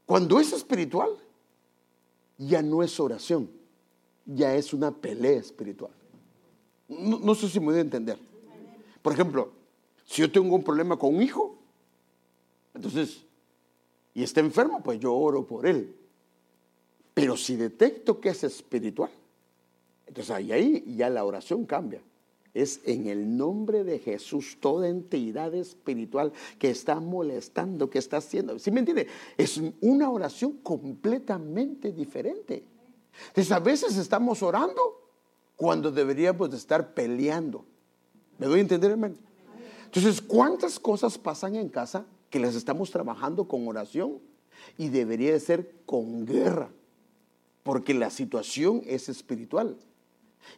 cuando es espiritual, ya no es oración, ya es una pelea espiritual. No, sé si me voy a entender. Por ejemplo, si yo tengo un problema con un hijo, entonces, y está enfermo, pues yo oro por él. Pero si detecto que es espiritual, entonces ahí, ahí ya la oración cambia es en el nombre de Jesús toda entidad espiritual que está molestando, que está haciendo. ¿Sí me entiende? Es una oración completamente diferente. Entonces a veces estamos orando cuando deberíamos de estar peleando. ¿Me doy a entender, hermano? Entonces, ¿cuántas cosas pasan en casa que las estamos trabajando con oración y debería de ser con guerra? Porque la situación es espiritual.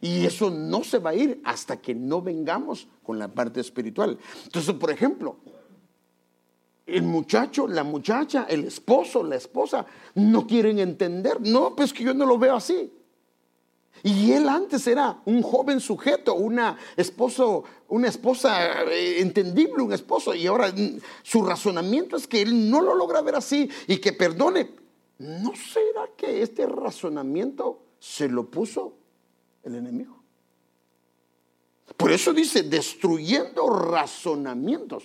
Y eso no se va a ir hasta que no vengamos con la parte espiritual. Entonces, por ejemplo, el muchacho, la muchacha, el esposo, la esposa, no quieren entender. No, pues que yo no lo veo así. Y él antes era un joven sujeto, una esposo, una esposa eh, entendible, un esposo, y ahora mm, su razonamiento es que él no lo logra ver así y que perdone. ¿No será que este razonamiento se lo puso el enemigo. Por eso dice, destruyendo razonamientos.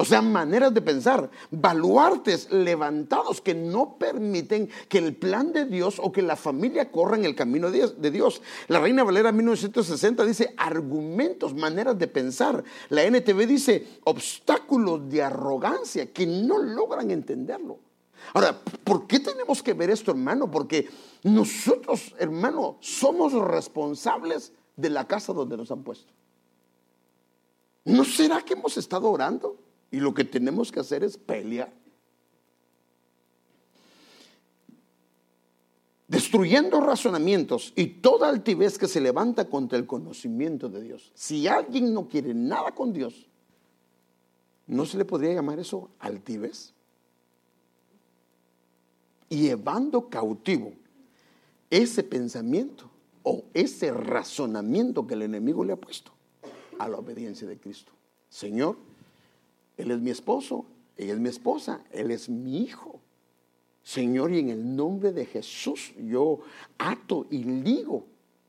O sea, maneras de pensar, baluartes levantados que no permiten que el plan de Dios o que la familia corra en el camino de Dios. La Reina Valera 1960 dice argumentos, maneras de pensar. La NTV dice obstáculos de arrogancia que no logran entenderlo. Ahora, ¿por qué tenemos que ver esto, hermano? Porque nosotros, hermano, somos responsables de la casa donde nos han puesto. ¿No será que hemos estado orando y lo que tenemos que hacer es pelear? Destruyendo razonamientos y toda altivez que se levanta contra el conocimiento de Dios. Si alguien no quiere nada con Dios, ¿no se le podría llamar eso altivez? llevando cautivo ese pensamiento o ese razonamiento que el enemigo le ha puesto a la obediencia de Cristo. Señor, Él es mi esposo, ella es mi esposa, Él es mi hijo. Señor, y en el nombre de Jesús yo ato y ligo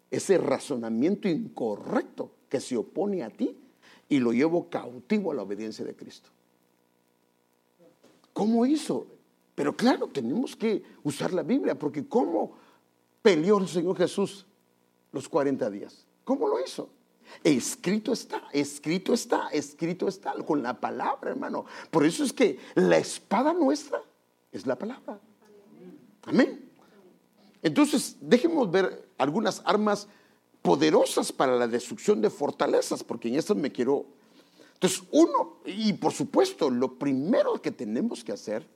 ese razonamiento incorrecto que se opone a ti y lo llevo cautivo a la obediencia de Cristo. ¿Cómo hizo pero claro, tenemos que usar la Biblia, porque ¿cómo peleó el Señor Jesús los 40 días? ¿Cómo lo hizo? Escrito está, escrito está, escrito está, con la palabra, hermano. Por eso es que la espada nuestra es la palabra. Amén. Entonces, dejemos ver algunas armas poderosas para la destrucción de fortalezas, porque en esto me quiero... Entonces, uno, y por supuesto, lo primero que tenemos que hacer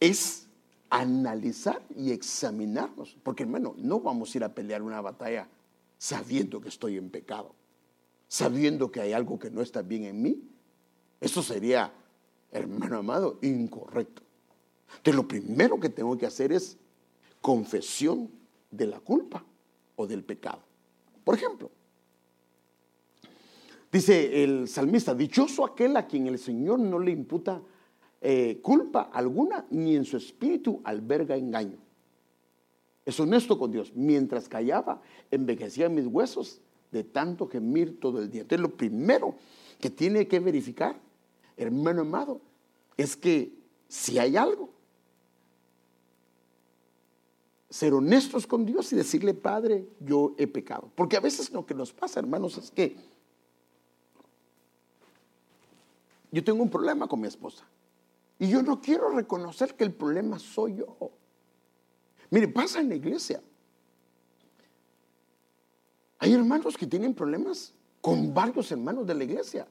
es analizar y examinarnos. Porque hermano, no vamos a ir a pelear una batalla sabiendo que estoy en pecado, sabiendo que hay algo que no está bien en mí. Eso sería, hermano amado, incorrecto. Entonces lo primero que tengo que hacer es confesión de la culpa o del pecado. Por ejemplo, dice el salmista, dichoso aquel a quien el Señor no le imputa eh, culpa alguna, ni en su espíritu alberga engaño. Es honesto con Dios. Mientras callaba, envejecían mis huesos de tanto gemir todo el día. Entonces, lo primero que tiene que verificar, hermano amado, es que si hay algo, ser honestos con Dios y decirle, Padre, yo he pecado. Porque a veces lo que nos pasa, hermanos, es que yo tengo un problema con mi esposa. Y yo no quiero reconocer que el problema soy yo. Mire, pasa en la iglesia. Hay hermanos que tienen problemas con varios hermanos de la iglesia.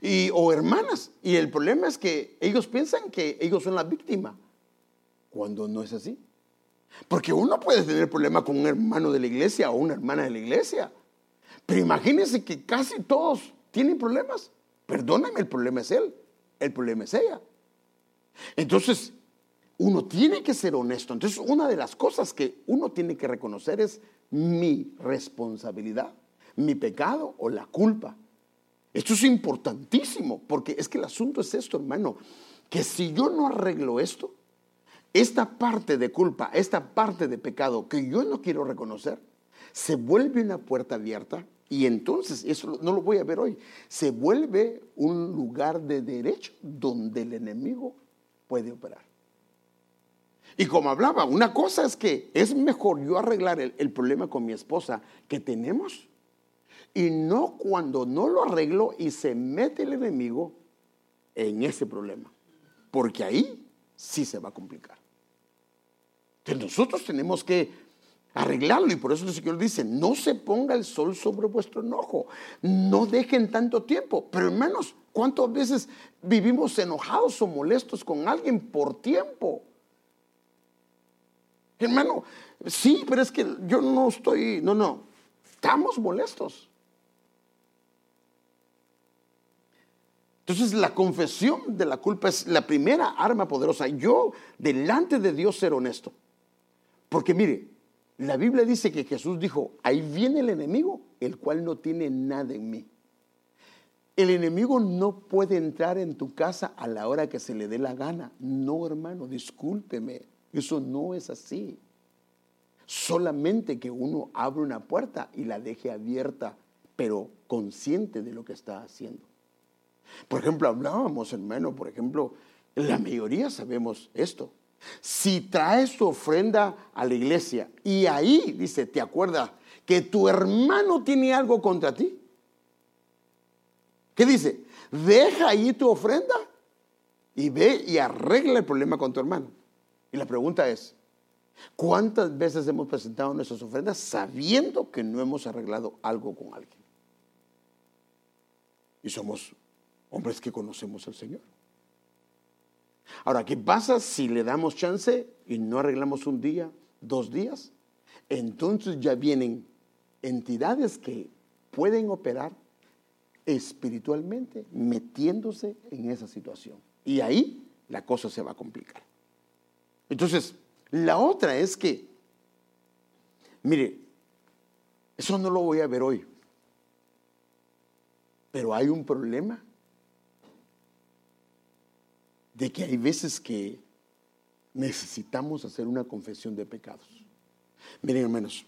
Y, o hermanas. Y el problema es que ellos piensan que ellos son la víctima. Cuando no es así. Porque uno puede tener problema con un hermano de la iglesia o una hermana de la iglesia. Pero imagínense que casi todos tienen problemas. Perdóname, el problema es él. El problema es ella. Entonces, uno tiene que ser honesto. Entonces, una de las cosas que uno tiene que reconocer es mi responsabilidad, mi pecado o la culpa. Esto es importantísimo, porque es que el asunto es esto, hermano, que si yo no arreglo esto, esta parte de culpa, esta parte de pecado que yo no quiero reconocer, se vuelve una puerta abierta y entonces, eso no lo voy a ver hoy, se vuelve un lugar de derecho donde el enemigo puede operar. Y como hablaba, una cosa es que es mejor yo arreglar el, problema con mi esposa que tenemos y no cuando no lo arreglo y se mete el enemigo en ese problema. Porque ahí sí se va a complicar. Entonces nosotros tenemos que arreglarlo y por eso el Señor dice, no se ponga el sol sobre vuestro enojo, no dejen tanto tiempo. Pero hermanos, ¿Cuántas veces vivimos enojados o molestos con alguien por tiempo? Hermano, sí, pero es que yo no estoy, no, no, estamos molestos. Entonces la confesión de la culpa es la primera arma poderosa. Yo delante de Dios ser honesto. Porque mire, la Biblia dice que Jesús dijo, ahí viene el enemigo, el cual no tiene nada en mí. El enemigo no puede entrar en tu casa a la hora que se le dé la gana. No, hermano, discúlpeme. Eso no es así. Solamente que uno abre una puerta y la deje abierta, pero consciente de lo que está haciendo. Por ejemplo, hablábamos, hermano, por ejemplo, la mayoría sabemos esto. Si traes tu ofrenda a la iglesia y ahí, dice, te acuerdas que tu hermano tiene algo contra ti, ¿Qué dice? Deja ahí tu ofrenda y ve y arregla el problema con tu hermano. Y la pregunta es, ¿cuántas veces hemos presentado nuestras ofrendas sabiendo que no hemos arreglado algo con alguien? Y somos hombres que conocemos al Señor. Ahora, ¿qué pasa si le damos chance y no arreglamos un día, dos días? Entonces ya vienen entidades que pueden operar espiritualmente metiéndose en esa situación. Y ahí la cosa se va a complicar. Entonces, la otra es que, mire, eso no lo voy a ver hoy, pero hay un problema de que hay veces que necesitamos hacer una confesión de pecados. Miren, hermanos,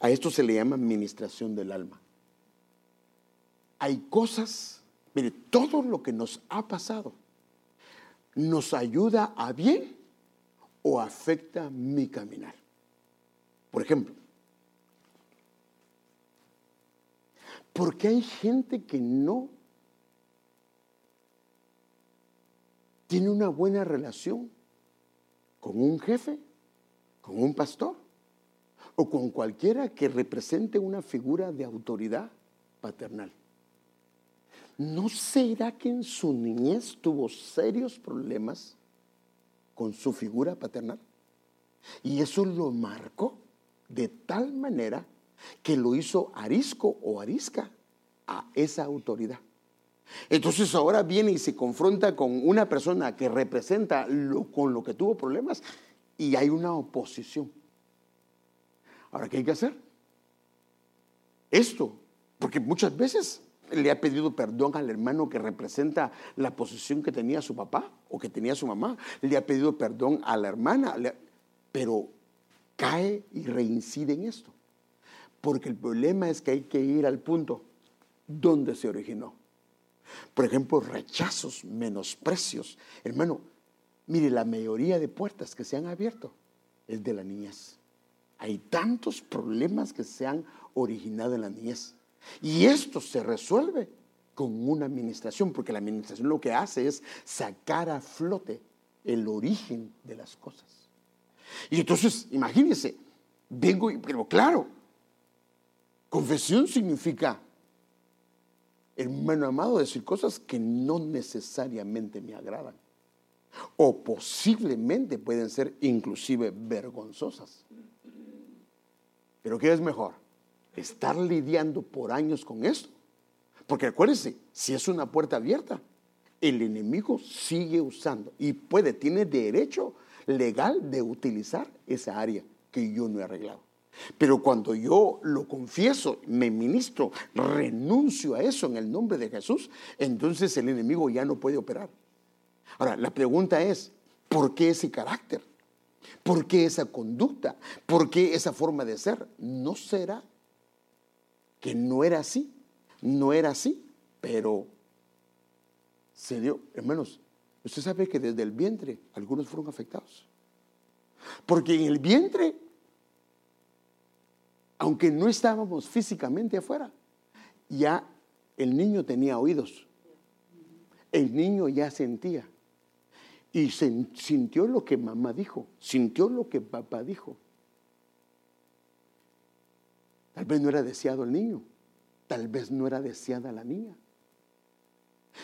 a esto se le llama administración del alma hay cosas, mire, todo lo que nos ha pasado nos ayuda a bien o afecta mi caminar. Por ejemplo, porque hay gente que no tiene una buena relación con un jefe, con un pastor o con cualquiera que represente una figura de autoridad paternal. ¿no será que en su niñez tuvo serios problemas con su figura paternal? Y eso lo marcó de tal manera que lo hizo arisco o arisca a esa autoridad. Entonces ahora viene y se confronta con una persona que representa con lo que tuvo problemas y hay una oposición. Ahora, ¿qué hay que hacer? Esto, porque muchas veces le ha pedido perdón al hermano que representa la posición que tenía su papá o que tenía su mamá. Le ha pedido perdón a la hermana. Pero cae y reincide en esto. Porque el problema es que hay que ir al punto donde se originó. Por ejemplo, rechazos, menosprecios. Hermano, mire, la mayoría de puertas que se han abierto es de la niñez. Hay tantos problemas que se han originado en la niñez. Y esto se resuelve con una administración, porque la administración lo que hace es sacar a flote el origen de las cosas. Y entonces, imagínense, vengo, pero claro, confesión significa, hermano amado, decir cosas que no necesariamente me agradan. O posiblemente pueden ser inclusive vergonzosas. Pero ¿qué es mejor? Estar lidiando por años con esto. Porque acuérdense, si es una puerta abierta, el enemigo sigue usando y puede, tiene derecho legal de utilizar esa área que yo no he arreglado. Pero cuando yo lo confieso, me ministro, renuncio a eso en el nombre de Jesús, entonces el enemigo ya no puede operar. Ahora, la pregunta es, ¿por qué ese carácter? ¿Por qué esa conducta? ¿Por qué esa forma de ser? ¿No será que no era así? No era así, pero se dio, hermanos, usted sabe que desde el vientre algunos fueron afectados. Porque en el vientre, aunque no estábamos físicamente afuera, ya el niño tenía oídos. El niño ya sentía. Y sintió lo que mamá dijo, sintió lo que papá dijo. Tal vez no era deseado el niño, tal vez no era deseada la niña.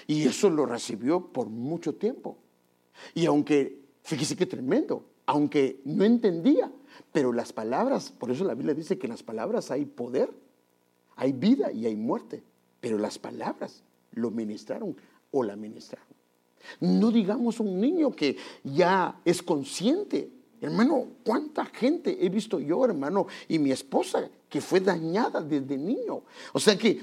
Y eso lo recibió por mucho tiempo. Y aunque, fíjese qué tremendo, aunque no entendía, pero las palabras, por eso la Biblia dice que en las palabras hay poder, hay vida y hay muerte, pero las palabras lo ministraron o la ministraron. No digamos un niño que ya es consciente. Hermano, ¿cuánta gente he visto yo, hermano, y mi esposa que fue dañada desde niño? O sea que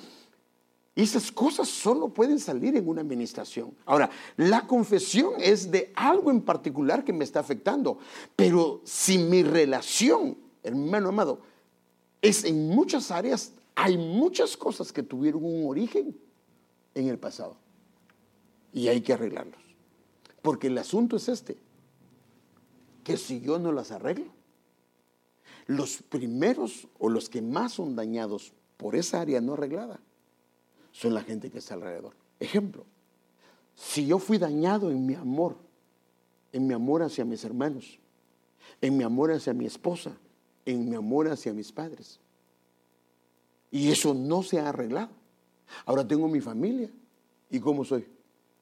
esas cosas solo pueden salir en una administración. Ahora, la confesión es de algo en particular que me está afectando, pero si mi relación, hermano amado, es en muchas áreas, hay muchas cosas que tuvieron un origen en el pasado y hay que arreglarlos. Porque el asunto es este, que si yo no las arreglo, los primeros o los que más son dañados por esa área no arreglada son la gente que está alrededor. Ejemplo, si yo fui dañado en mi amor, en mi amor hacia mis hermanos, en mi amor hacia mi esposa, en mi amor hacia mis padres, y eso no se ha arreglado. Ahora tengo mi familia, ¿y cómo soy?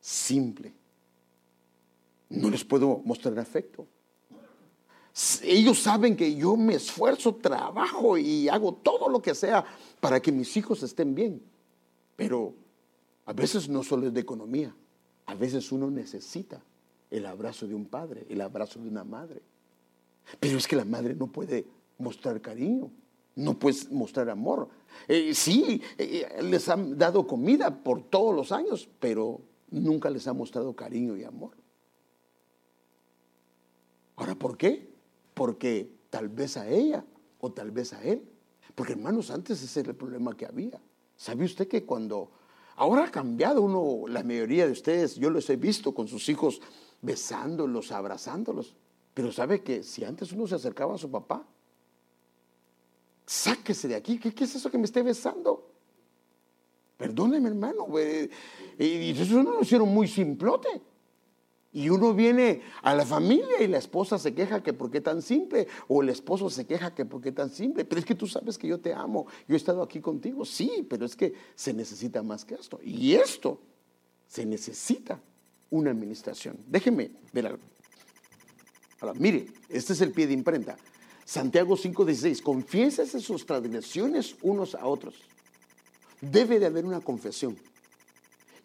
simple. No les puedo mostrar afecto. Ellos saben que yo me esfuerzo, trabajo y hago todo lo que sea para que mis hijos estén bien. Pero a veces no solo es de economía, a veces uno necesita el abrazo de un padre, el abrazo de una madre. Pero es que la madre no puede mostrar cariño, no puede mostrar amor. Eh, sí, eh, les han dado comida por todos los años, pero nunca les ha mostrado cariño y amor. Ahora, ¿por qué? Porque tal vez a ella o tal vez a él. Porque hermanos, antes ese era el problema que había. ¿Sabe usted que cuando... Ahora ha cambiado uno, la mayoría de ustedes, yo los he visto con sus hijos besándolos, abrazándolos. Pero sabe que si antes uno se acercaba a su papá, sáquese de aquí, ¿qué, es eso que me esté besando? Perdóneme, hermano. Y eso no lo hicieron muy simplote. Y uno viene a la familia y la esposa se queja que por qué tan simple, o el esposo se queja que por qué tan simple, pero es que tú sabes que yo te amo, yo he estado aquí contigo, sí, pero es que se necesita más que esto. Y esto se necesita una administración. Déjeme ver algo. Ahora, mire, este es el pie de imprenta. Santiago 5:16, confiésese sus transgresiones unos a otros debe de haber una confesión.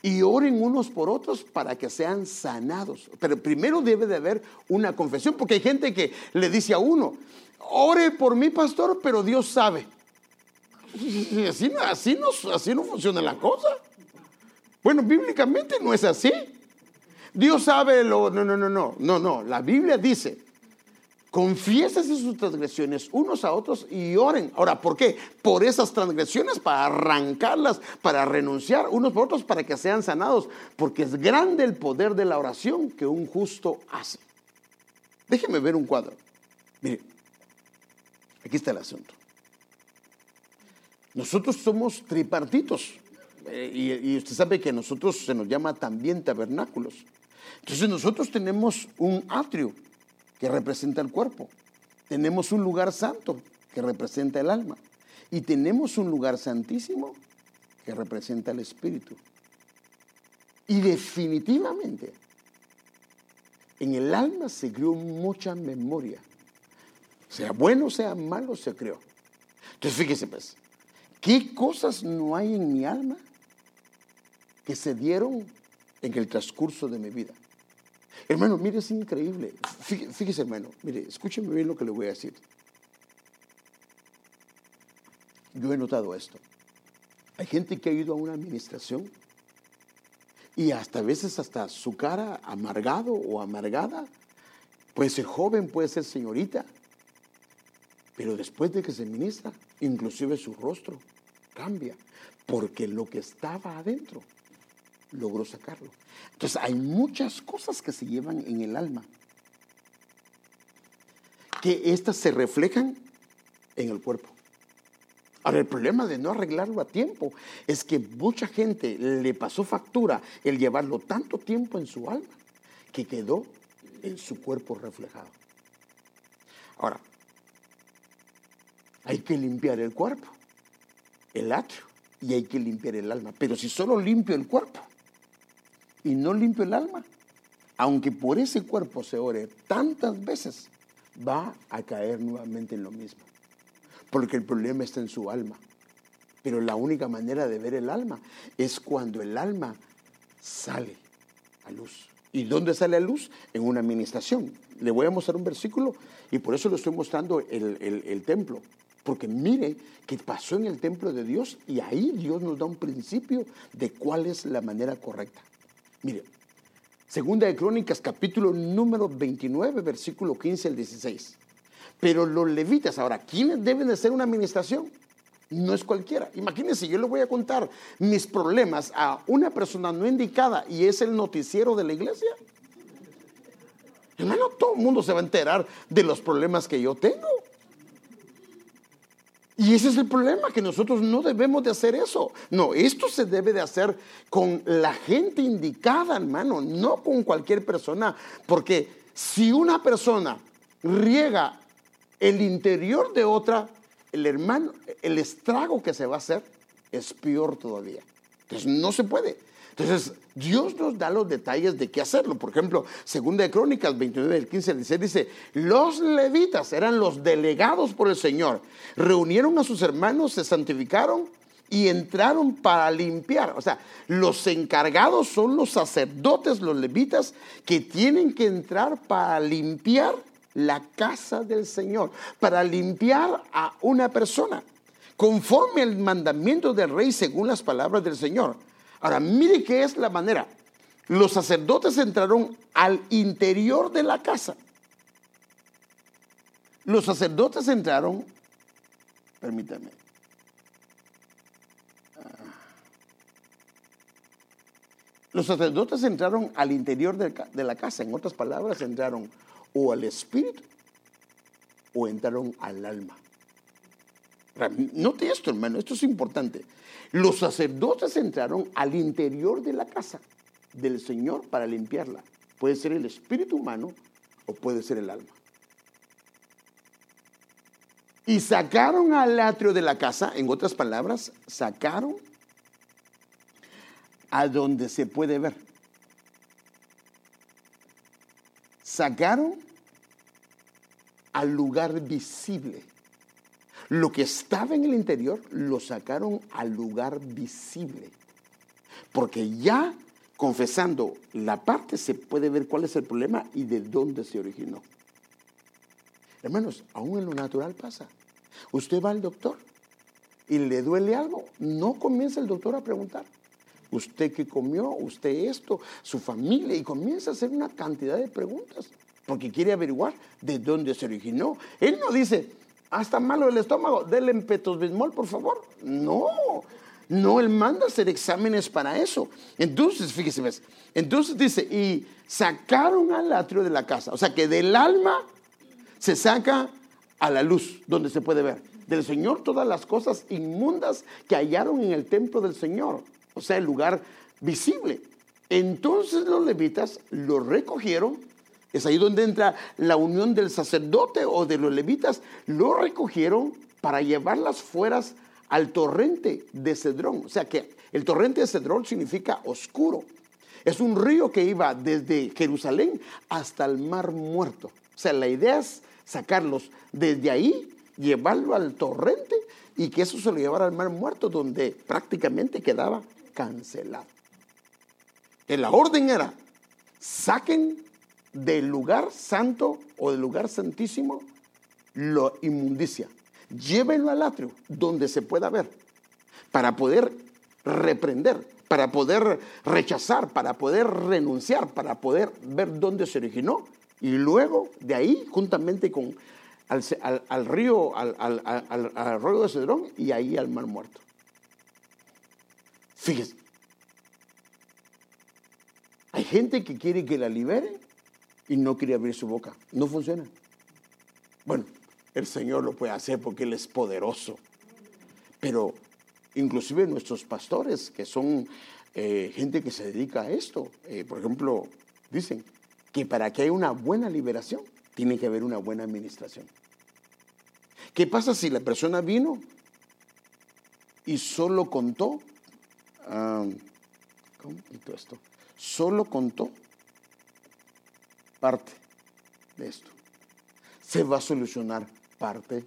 Y oren unos por otros para que sean sanados. Pero primero debe de haber una confesión, porque hay gente que le dice a uno, ore por mí, pastor, pero Dios sabe. Así, así, no, así no funciona la cosa. Bueno, bíblicamente no es así. Dios sabe lo... No, no, no, no, no, no. La Biblia dice, confiésese sus transgresiones unos a otros y oren. Ahora, ¿por qué? Por esas transgresiones, para arrancarlas, para renunciar unos por otros, para que sean sanados. Porque es grande el poder de la oración que un justo hace. Déjeme ver un cuadro. Mire, aquí está el asunto. Nosotros somos tripartitos. Eh, y, y, usted sabe que a nosotros se nos llama también tabernáculos. Entonces nosotros tenemos un atrio que representa el cuerpo. Tenemos un lugar santo que representa el alma. Y tenemos un lugar santísimo que representa el espíritu. Y definitivamente en el alma se creó mucha memoria. Sea bueno, sea malo, se creó. Entonces fíjese pues, ¿qué cosas no hay en mi alma que se dieron en el transcurso de mi vida? Hermano, mire, es increíble. Fíjese, hermano, mire, escúcheme bien lo que le voy a decir. Yo he notado esto. Hay gente que ha ido a una administración y hasta a veces hasta su cara amargado o amargada. Puede ser joven, puede ser señorita, pero después de que se ministra, inclusive su rostro cambia, porque lo que estaba adentro logró sacarlo. Entonces hay muchas cosas que se llevan en el alma, que éstas se reflejan en el cuerpo. Ahora, el problema de no arreglarlo a tiempo es que mucha gente le pasó factura el llevarlo tanto tiempo en su alma que quedó en su cuerpo reflejado. Ahora, hay que limpiar el cuerpo, el atrio, y hay que limpiar el alma. Pero si solo limpio el cuerpo y no limpio el alma, aunque por ese cuerpo se ore tantas veces, va a caer nuevamente en lo mismo porque el problema está en su alma. Pero la única manera de ver el alma es cuando el alma sale a luz. ¿Y dónde sale a luz? En una administración. Le voy a mostrar un versículo y por eso le estoy mostrando el, el templo. Porque mire que pasó en el templo de Dios y ahí Dios nos da un principio de cuál es la manera correcta. Mire, Segunda de Crónicas, capítulo número 29, versículo 15 al 16. Pero los levitas, ahora, ¿quiénes deben de ser una administración? No es cualquiera. Imagínense, yo le voy a contar mis problemas a una persona no indicada y es el noticiero de la iglesia. Hermano, todo el mundo se va a enterar de los problemas que yo tengo. Y ese es el problema, que nosotros no debemos de hacer eso. No, esto se debe de hacer con la gente indicada, hermano, no con cualquier persona. Porque si una persona riega el interior de otra, el hermano, el estrago que se va a hacer es peor todavía. Entonces no se puede. Entonces Dios nos da los detalles de qué hacerlo. Por ejemplo, segunda de Crónicas 29 del 15 al 16 dice, los levitas eran los delegados por el Señor. Reunieron a sus hermanos, se santificaron y entraron para limpiar. O sea, los encargados son los sacerdotes, los levitas, que tienen que entrar para limpiar la casa del Señor, para limpiar a una persona, conforme al mandamiento del rey según las palabras del Señor. Ahora, mire qué es la manera. Los sacerdotes entraron al interior de la casa. Los sacerdotes entraron, permítame. Ah. Los sacerdotes entraron al interior de la casa, en otras palabras, entraron o al espíritu o entraron al alma. Note esto, hermano, esto es importante. Los sacerdotes entraron al interior de la casa del Señor para limpiarla. Puede ser el espíritu humano o puede ser el alma. Y sacaron al atrio de la casa, en otras palabras, sacaron a donde se puede ver. Sacaron al lugar visible. Lo que estaba en el interior lo sacaron al lugar visible. Porque ya confesando la parte se puede ver cuál es el problema y de dónde se originó. Hermanos, aún en lo natural pasa. Usted va al doctor y le duele algo, no comienza el doctor a preguntar. usted qué comió, usted esto, su familia, y comienza a hacer una cantidad de preguntas, porque quiere averiguar de dónde se originó. Él no dice, hasta malo el estómago, denle bismol, por favor. No, no, él manda hacer exámenes para eso. Entonces, fíjese, ¿ves? Entonces dice, y sacaron al atrio de la casa. O sea que del alma se saca a la luz, donde se puede ver. Del Señor todas las cosas inmundas que hallaron en el templo del Señor. O sea, el lugar visible. Entonces los levitas lo recogieron. Es ahí donde entra la unión del sacerdote o de los levitas. Lo recogieron para llevarlas fuera al torrente de Cedrón. O sea que el torrente de Cedrón significa oscuro. Es un río que iba desde Jerusalén hasta el mar muerto. O sea, la idea es sacarlos desde ahí, llevarlo al torrente y que eso se lo llevara al mar muerto donde prácticamente quedaba cancelado. la orden era, saquen del lugar santo o del lugar santísimo la inmundicia. Llévenlo al atrio donde se pueda ver para poder reprender, para poder rechazar, para poder renunciar, para poder ver dónde se originó y luego de ahí, juntamente con al, río, al, al, arroyo de Cedrón y ahí al mar muerto. Fíjese, hay gente que quiere que la libere y no quiere abrir su boca. No funciona. Bueno, el Señor lo puede hacer porque Él es poderoso. Pero inclusive nuestros pastores, que son eh, gente que se dedica a esto, eh, por ejemplo, dicen que para que haya una buena liberación, tiene que haber una buena administración. ¿Qué pasa si la persona vino y solo contó? ¿Cómo quito esto? Solo contó parte de esto. Se va a solucionar parte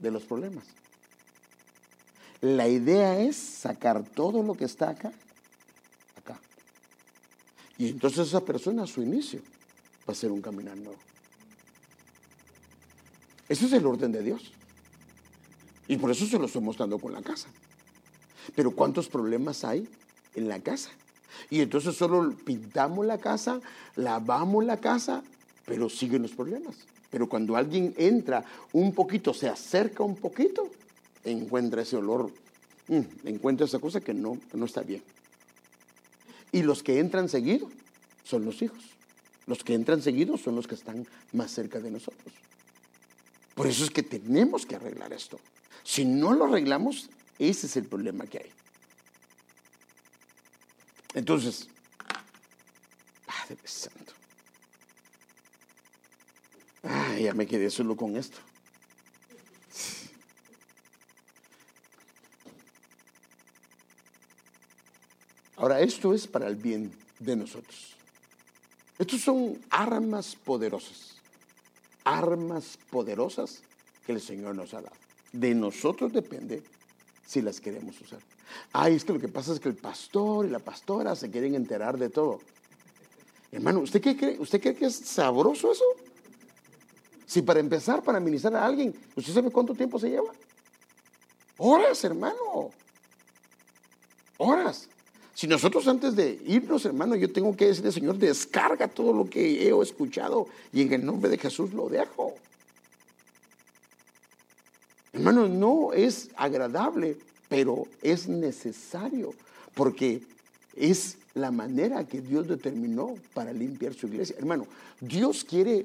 de los problemas. La idea es sacar todo lo que está acá, acá. Y entonces esa persona a su inicio va a ser un caminar nuevo. Ese es el orden de Dios. Y por eso se lo estoy mostrando con la casa. Pero ¿cuántos problemas hay en la casa? Y entonces solo pintamos la casa, lavamos la casa, pero siguen los problemas. Pero cuando alguien entra un poquito, se acerca un poquito, encuentra ese olor, mm, encuentra esa cosa que no, no está bien. Y los que entran seguido son los hijos. Los que entran seguido son los que están más cerca de nosotros. Por eso es que tenemos que arreglar esto. Si no lo arreglamos, ese es el problema que hay. Entonces, Padre Santo. Ya me quedé solo con esto. Ahora, esto es para el bien de nosotros. Estos son armas poderosas. Armas poderosas que el Señor nos ha dado. De nosotros depende si las queremos usar. Ay, es que lo que pasa es que el pastor y la pastora se quieren enterar de todo. Hermano, ¿usted qué cree? ¿Usted cree que es sabroso eso? Si para empezar, para ministrar a alguien, ¿usted sabe cuánto tiempo se lleva? Horas, hermano. Horas. Si nosotros antes de irnos, hermano, yo tengo que decirle, Señor, descarga todo lo que he escuchado y en el nombre de Jesús lo dejo. Hermano, no es agradable, pero es necesario, porque es la manera que Dios determinó para limpiar su iglesia. Hermano, Dios quiere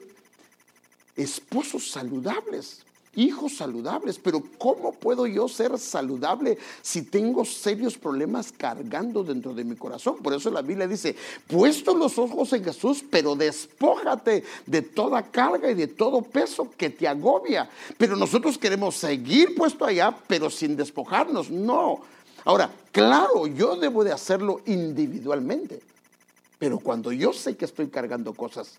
esposos saludables hijos saludables, pero ¿cómo puedo yo ser saludable si tengo serios problemas cargando dentro de mi corazón? Por eso la Biblia dice, puesto los ojos en Jesús, pero despójate de toda carga y de todo peso que te agobia. Pero nosotros queremos seguir puesto allá, pero sin despojarnos. No. Ahora, claro, yo debo de hacerlo individualmente, pero cuando yo sé que estoy cargando cosas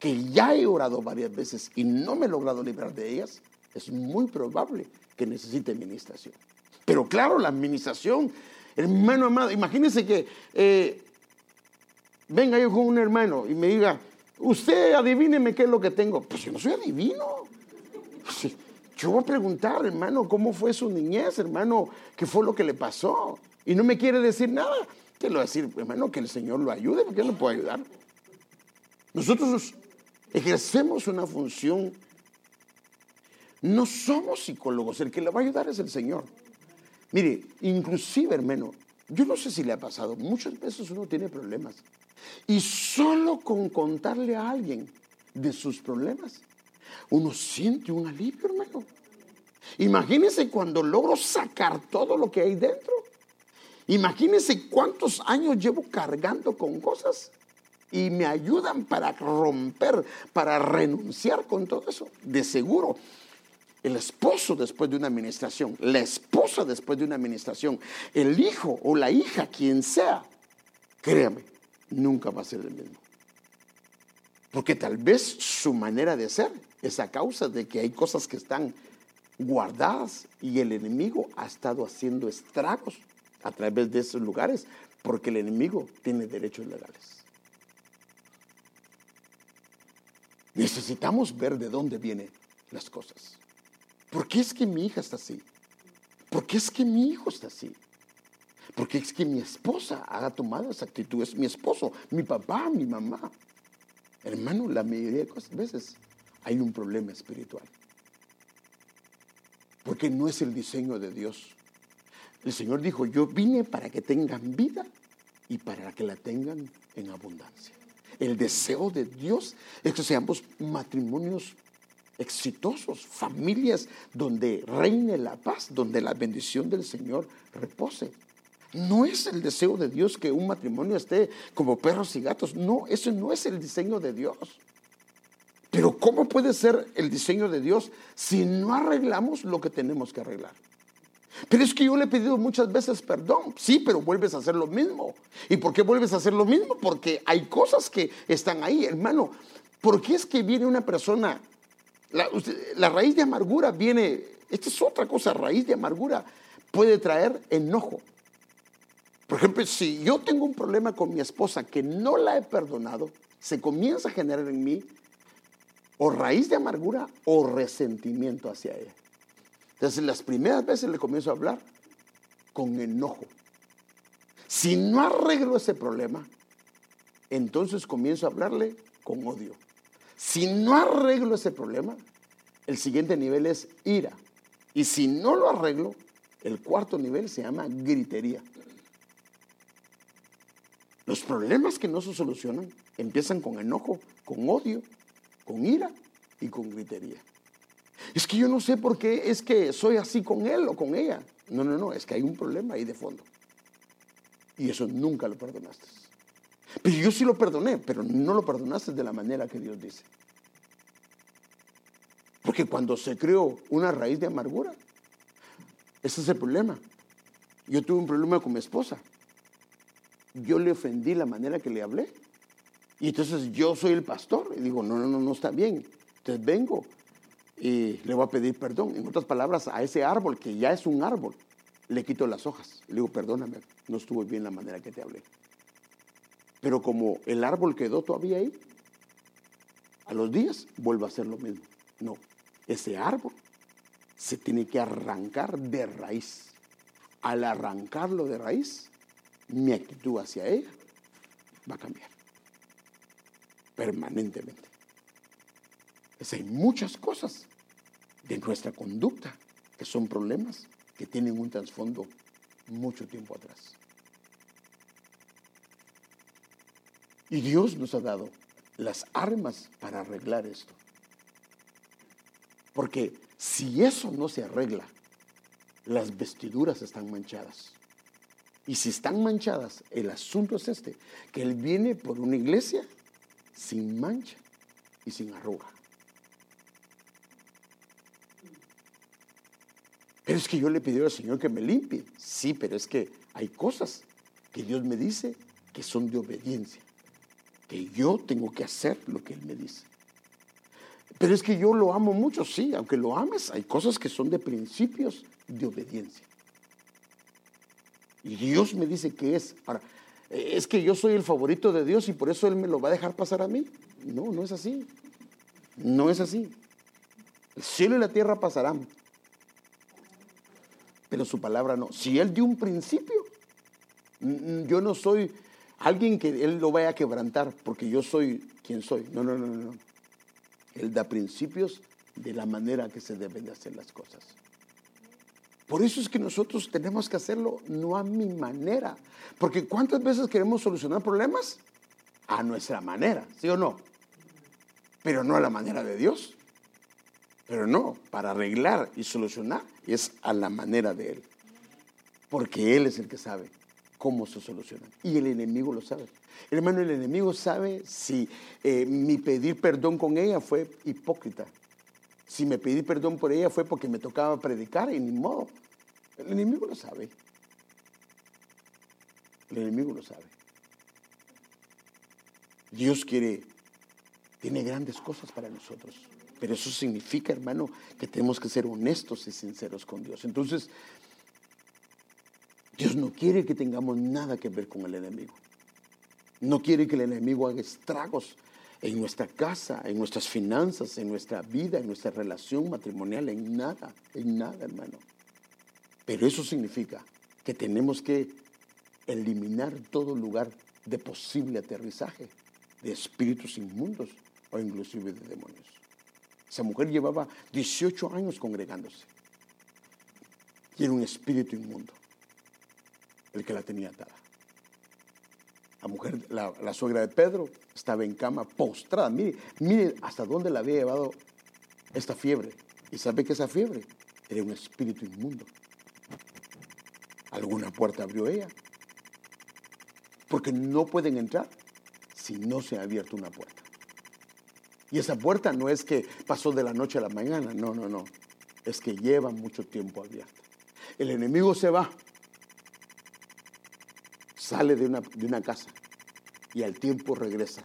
que ya he orado varias veces y no me he logrado librar de ellas, es muy probable que necesite administración. Pero claro, la administración, hermano amado, imagínense que eh, venga yo con un hermano y me diga, usted adivíneme qué es lo que tengo. Pues yo no soy adivino. Yo voy a preguntar, hermano, ¿cómo fue su niñez, hermano? ¿Qué fue lo que le pasó? Y no me quiere decir nada. Te lo voy a decir, hermano, que el Señor lo ayude, porque Él no puede ayudar. Nosotros ejercemos una función. No somos psicólogos, el que le va a ayudar es el Señor. Mire, inclusive, hermano, yo no sé si le ha pasado, muchas veces uno tiene problemas. Y solo con contarle a alguien de sus problemas, uno siente un alivio, hermano. Imagínense cuando logro sacar todo lo que hay dentro. Imagínense cuántos años llevo cargando con cosas y me ayudan para romper, para renunciar con todo eso. De seguro, el esposo después de una administración, la esposa después de una administración, el hijo o la hija, quien sea, créame, nunca va a ser el mismo. Porque tal vez su manera de ser es a causa de que hay cosas que están guardadas y el enemigo ha estado haciendo estragos a través de esos lugares porque el enemigo tiene derechos legales. Necesitamos ver de dónde vienen las cosas. ¿Por qué es que mi hija está así? ¿Por qué es que mi hijo está así? ¿Por qué es que mi esposa ha tomado esa actitud? Es mi esposo, mi papá, mi mamá. Hermano, la mayoría de veces hay un problema espiritual. Porque no es el diseño de Dios. El Señor dijo, yo vine para que tengan vida y para que la tengan en abundancia. El deseo de Dios es que seamos matrimonios exitosos, familias donde reine la paz, donde la bendición del Señor repose. No es el deseo de Dios que un matrimonio esté como perros y gatos. No, eso no es el diseño de Dios. Pero ¿cómo puede ser el diseño de Dios si no arreglamos lo que tenemos que arreglar? Pero es que yo le he pedido muchas veces perdón. Sí, pero vuelves a hacer lo mismo. ¿Y por qué vuelves a hacer lo mismo? Porque hay cosas que están ahí, hermano. ¿Por qué es que viene una persona? La, raíz de amargura viene, esta es otra cosa, raíz de amargura puede traer enojo. Por ejemplo, si yo tengo un problema con mi esposa que no la he perdonado, se comienza a generar en mí o raíz de amargura o resentimiento hacia ella. Entonces, las primeras veces le comienzo a hablar con enojo. Si no arreglo ese problema, entonces comienzo a hablarle con odio. Si no arreglo ese problema, el siguiente nivel es ira. Y si no lo arreglo, el cuarto nivel se llama gritería. Los problemas que no se solucionan empiezan con enojo, con odio, con ira y con gritería. Es que yo no sé por qué es que soy así con él o con ella. No, no, no, es que hay un problema ahí de fondo. Y eso nunca lo perdonaste. Pero yo sí lo perdoné, pero no lo perdonaste de la manera que Dios dice. Porque cuando se creó una raíz de amargura, ese es el problema. Yo tuve un problema con mi esposa. Yo le ofendí la manera que le hablé. Y entonces yo soy el pastor. Y digo, no, no, no, no está bien. Entonces vengo y le voy a pedir perdón. En otras palabras, a ese árbol que ya es un árbol, le quito las hojas. Le digo, perdóname, no estuvo bien la manera que te hablé. Pero como el árbol quedó todavía ahí, a los días vuelvo a hacer lo mismo. No, ese árbol se tiene que arrancar de raíz. Al arrancarlo de raíz, mi actitud hacia ella va a cambiar permanentemente. Es hay muchas cosas de nuestra conducta, que son problemas que tienen un trasfondo mucho tiempo atrás. Y Dios nos ha dado las armas para arreglar esto. Porque si eso no se arregla, las vestiduras están manchadas. Y si están manchadas, el asunto es este, que Él viene por una iglesia sin mancha y sin arruga. Pero es que yo le pedí al Señor que me limpie. Sí, pero es que hay cosas que Dios me dice que son de obediencia. Que yo tengo que hacer lo que Él me dice. Pero es que yo lo amo mucho, sí, aunque lo ames, hay cosas que son de principios de obediencia. Y Dios me dice que es. Ahora, es que yo soy el favorito de Dios y por eso Él me lo va a dejar pasar a mí. No, no es así. No es así. El cielo y la tierra pasarán, pero su palabra no. Si Él dio un principio, yo no soy alguien que Él lo vaya a quebrantar porque yo soy quien soy. No, no, no, no. Él da principios de la manera que se deben de hacer las cosas. Por eso es que nosotros tenemos que hacerlo no a mi manera. Porque ¿cuántas veces queremos solucionar problemas? A nuestra manera, ¿sí o no? Pero no a la manera de Dios. Pero no, para arreglar y solucionar es a la manera de Él. Porque Él es el que sabe cómo se soluciona. Y el enemigo lo sabe. Hermano, el enemigo sabe si eh, mi pedir perdón con ella fue hipócrita. Si me pedí perdón por ella fue porque me tocaba predicar y ni modo. El enemigo lo sabe. El enemigo lo sabe. Dios quiere, tiene grandes cosas para nosotros. Pero eso significa, hermano, que tenemos que ser honestos y sinceros con Dios. Entonces, Dios no quiere que tengamos nada que ver con el enemigo. No quiere que el enemigo haga estragos en nuestra casa, en nuestras finanzas, en nuestra vida, en nuestra relación matrimonial, en nada, en nada, hermano. Pero eso significa que tenemos que eliminar todo lugar de posible aterrizaje de espíritus inmundos o inclusive de demonios. Esa mujer llevaba 18 años congregándose y era un espíritu inmundo el que la tenía atada. La mujer, la, suegra de Pedro, estaba en cama postrada. Mire, mire hasta dónde la había llevado esta fiebre. Y sabe que esa fiebre era un espíritu inmundo. Alguna puerta abrió ella. Porque no pueden entrar si no se ha abierto una puerta. Y esa puerta no es que pasó de la noche a la mañana, no, no, no. Es que lleva mucho tiempo abierta. El enemigo se va, sale de una, de una casa y al tiempo regresa.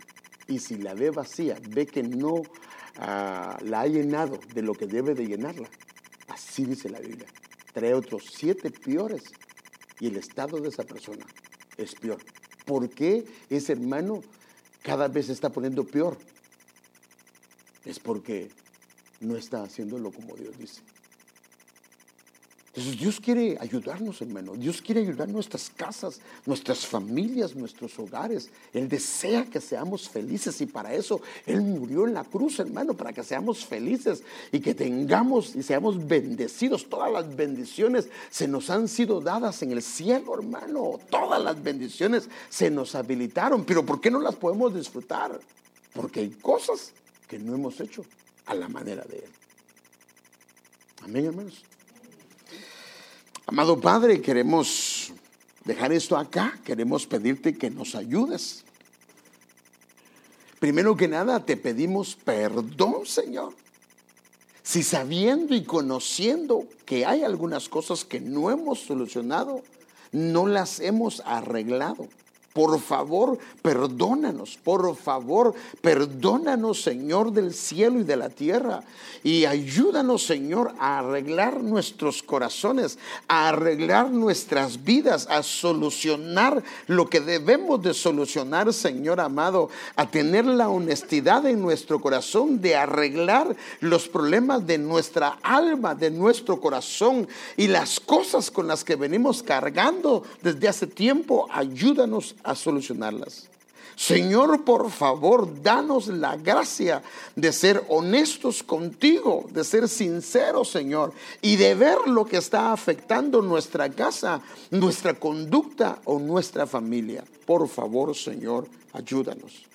Y si la ve vacía, ve que no ah, la ha llenado de lo que debe de llenarla. Así dice la Biblia. Trae otros siete peores y el estado de esa persona es peor. ¿Por qué ese hermano cada vez se está poniendo peor? Es porque no está haciéndolo como Dios dice. Entonces Dios quiere ayudarnos, hermano. Dios quiere ayudar nuestras casas, nuestras familias, nuestros hogares. Él desea que seamos felices y para eso Él murió en la cruz, hermano, para que seamos felices y que tengamos y seamos bendecidos. Todas las bendiciones se nos han sido dadas en el cielo, hermano. Todas las bendiciones se nos habilitaron. Pero ¿por qué no las podemos disfrutar? Porque hay cosas que no hemos hecho a la manera de Él. Amén, hermanos. Amado Padre, queremos dejar esto acá, queremos pedirte que nos ayudes. Primero que nada, te pedimos perdón, Señor. Si sabiendo y conociendo que hay algunas cosas que no hemos solucionado, no las hemos arreglado. Por favor, perdónanos, por favor, perdónanos, Señor del cielo y de la tierra. Y ayúdanos, Señor, a arreglar nuestros corazones, a arreglar nuestras vidas, a solucionar lo que debemos de solucionar, Señor amado, a tener la honestidad en nuestro corazón de arreglar los problemas de nuestra alma, de nuestro corazón y las cosas con las que venimos cargando desde hace tiempo. Ayúdanos a solucionarlas. Señor, por favor, danos la gracia de ser honestos contigo, de ser sinceros, Señor, y de ver lo que está afectando nuestra casa, nuestra conducta o nuestra familia. Por favor, Señor, ayúdanos.